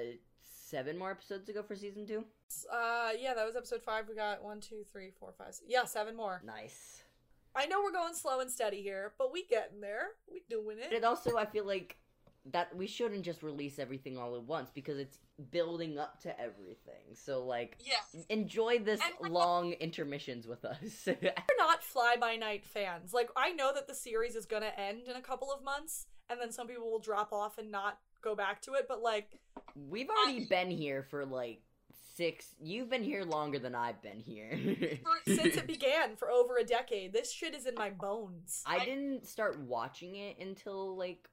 seven more episodes to go for season two. Uh yeah, that was episode five. We got one, two, three, four, five, six. Yeah, seven more. Nice. I know we're going slow and steady here, but we getting there. We doing it. it also, I feel like that we shouldn't just release everything all at once because it's building up to everything. So like, Yes. enjoy this And long intermissions with us. We're not fly by night fans. Like I know that the series is gonna end in a couple of months, and then some people will drop off and not go back to it. But like, We've already been here for like six. You've been here longer than I've been here. since it began for over a decade, this shit is in my bones. I didn't start watching it until like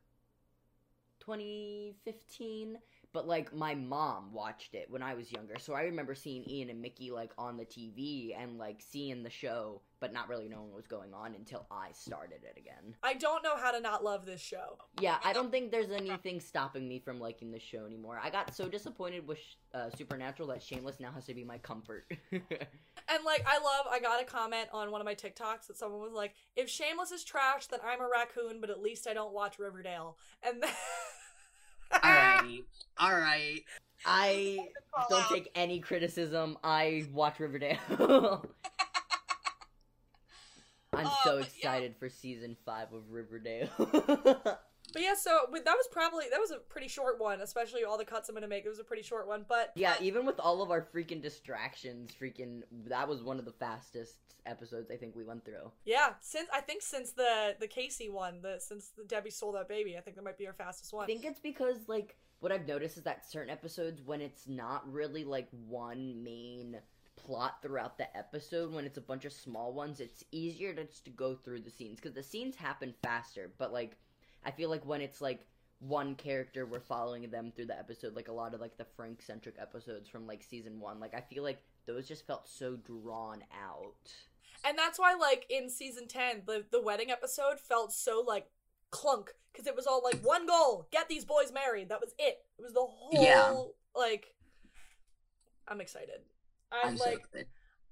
2015, but like my mom watched it when I was younger. So I remember seeing Ian and Mickey like on the TV and like seeing the show, but not really knowing what was going on until I started it again. I don't know how to not love this show. Yeah, I don't think there's anything stopping me from liking the show anymore. I got so disappointed with uh, Supernatural that Shameless now has to be my comfort. And like, I love. I got a comment on one of my TikToks that someone was like, "If Shameless is trash, then I'm a raccoon, but at least I don't watch Riverdale." And then, Alright. Alright. I don't take any criticism. I watch Riverdale. I'm Uh, so but yeah. excited for season five of Riverdale. But yeah, so that was probably that was a pretty short one, especially all the cuts I'm gonna make. It was a pretty short one, but Yeah, even with all of our freaking distractions, freaking that was one of the fastest episodes I think we went through. yeah, since I think since the the Casey one, the since the Debbie stole that baby, I think that might be our fastest one. I think it's because like what I've noticed is that certain episodes when it's not really like one main plot throughout the episode when it's a bunch of small ones it's easier to just to go through the scenes because the scenes happen faster but like i feel like when it's like one character we're following them through the episode like a lot of like the frank centric episodes from like season one like i feel like those just felt so drawn out And that's why, like in season ten, the the wedding episode felt so like clunk because it was all like one goal: get these boys married. That was it. It was the whole Yeah. like. I'm excited. I'm, I'm like excited.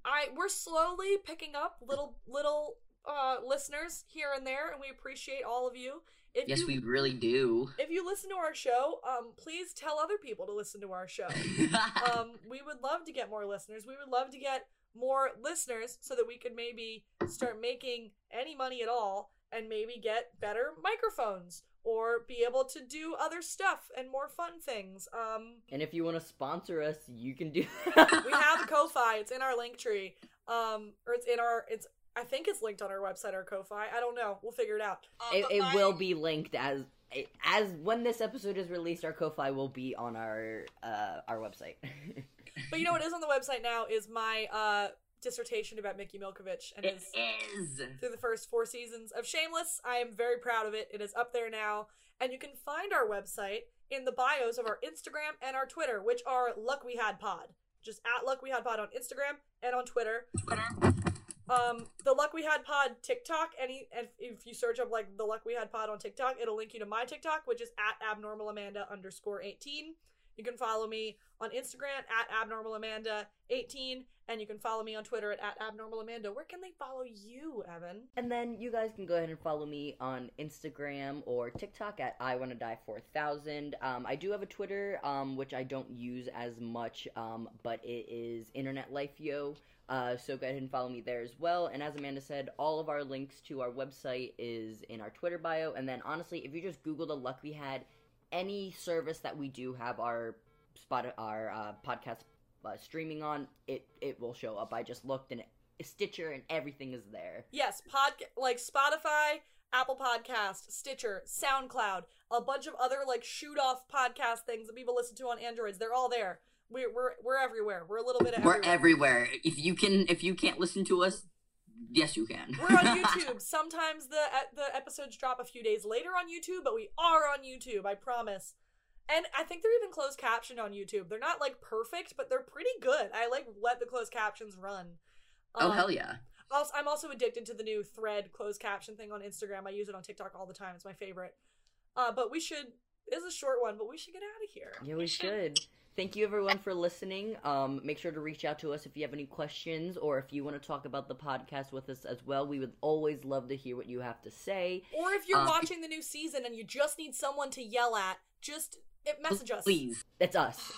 I we're slowly picking up little little uh listeners here and there, and we appreciate all of you. If Yes, you we really do. if you listen to our show, um, please tell other people to listen to our show. um, we would love to get more listeners. We would love to get more listeners so that we could maybe start making any money at all and maybe get better microphones or be able to do other stuff and more fun things. Um, and if you want to sponsor us you can do we have a Ko-fi. It's in our link tree. Um, or it's in our it's I think it's linked on our website or Ko-fi. I don't know. We'll figure it out. Uh, it, it my- will be linked as as when this episode is released our ko-fi will be on our uh our website But you know what is on the website now is my uh dissertation about Mickey Milkovich and it his is. through the first four seasons of Shameless. I am very proud of it. It is up there now. And you can find our website in the bios of our Instagram and our Twitter, which are Luck We Had Pod. Just at Luck We Had Pod on Instagram and on Twitter. Twitter. Um, the Luck We Had Pod TikTok, any and if you search up like the Luck We Had Pod on TikTok, it'll link you to my TikTok, which is at abnormalamanda underscore 18. You can follow me on Instagram at abnormalamanda18, and you can follow me on Twitter at, abnormalamanda. Where can they follow you, Evan? and then you guys can go ahead and follow me on instagram or tiktok at i want to die 4000 um i do have a twitter um which i don't use as much um but it is internet life yo uh, so go ahead and follow me there as well. And as Amanda said, all of our links to our website is in our Twitter bio. And then honestly, if you just Google the luck we had, any service that we do have our spot our uh, podcast uh, streaming on, it it will show up. I just looked and it, Stitcher and everything is there. Yes, pod like Spotify, Apple Podcast, Stitcher, SoundCloud, a bunch of other like shoot off podcast things that people listen to on Androids. They're all there. We're we're we're everywhere. We're a little bit of We're everywhere. everywhere. If you can, if you can't listen to us, yes, you can. We're on YouTube. Sometimes the e- the episodes drop a few days later on YouTube, but we are on YouTube. I promise. And I think they're even closed captioned on YouTube. They're not like perfect, but they're pretty good. I like let the closed captions run. oh Um, hell yeah! Also, I'm also addicted to the new thread closed caption thing on Instagram. I use it on TikTok all the time. It's my favorite. Uh, but we should. It's a short one, but we should get out of here. Yeah, we should. Thank you everyone for listening. Um, make sure to reach out to us if you have any questions or if you want to talk about the podcast with us as well. We would always love to hear what you have to say. Or if you're Um, watching the new season and you just need someone to yell at, just message us. Please, It's us.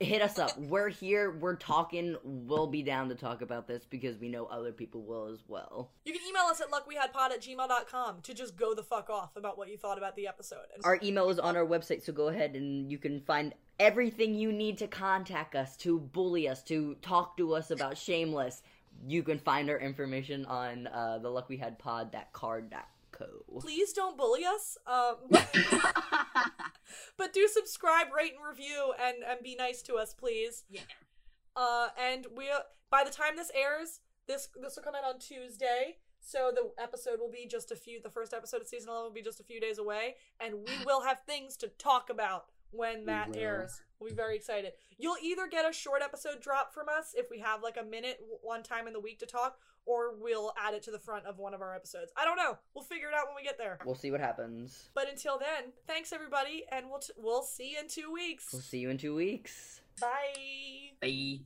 Hit us up. We're here. We're talking. We'll be down to talk about this because we know other people will as well. You can email us at luckwehadpod at gmail.com to just go the fuck off about what you thought about the episode. Our email is on our website, so go ahead and you can find everything you need to contact us, to bully us, to talk to us about Shameless. You can find our information on uh, the Luck We Had Pod, that card, that carrd.co. please don't bully us. Um, but do subscribe, rate, and review, and and be nice to us, please. Yeah. Uh, and we by the time this airs, this this will come out on Tuesday. So the episode will be just a few. The first episode of season eleven will be just a few days away, and we will have things to talk about when that will. airs. We'll be very excited. You'll either get a short episode drop from us if we have like a minute one time in the week to talk, or we'll add it to the front of one of our episodes. I don't know. We'll figure it out when we get there. We'll see what happens. But until then, thanks everybody, and we'll t- we'll see you in two weeks. We'll see you in two weeks. Bye. bye.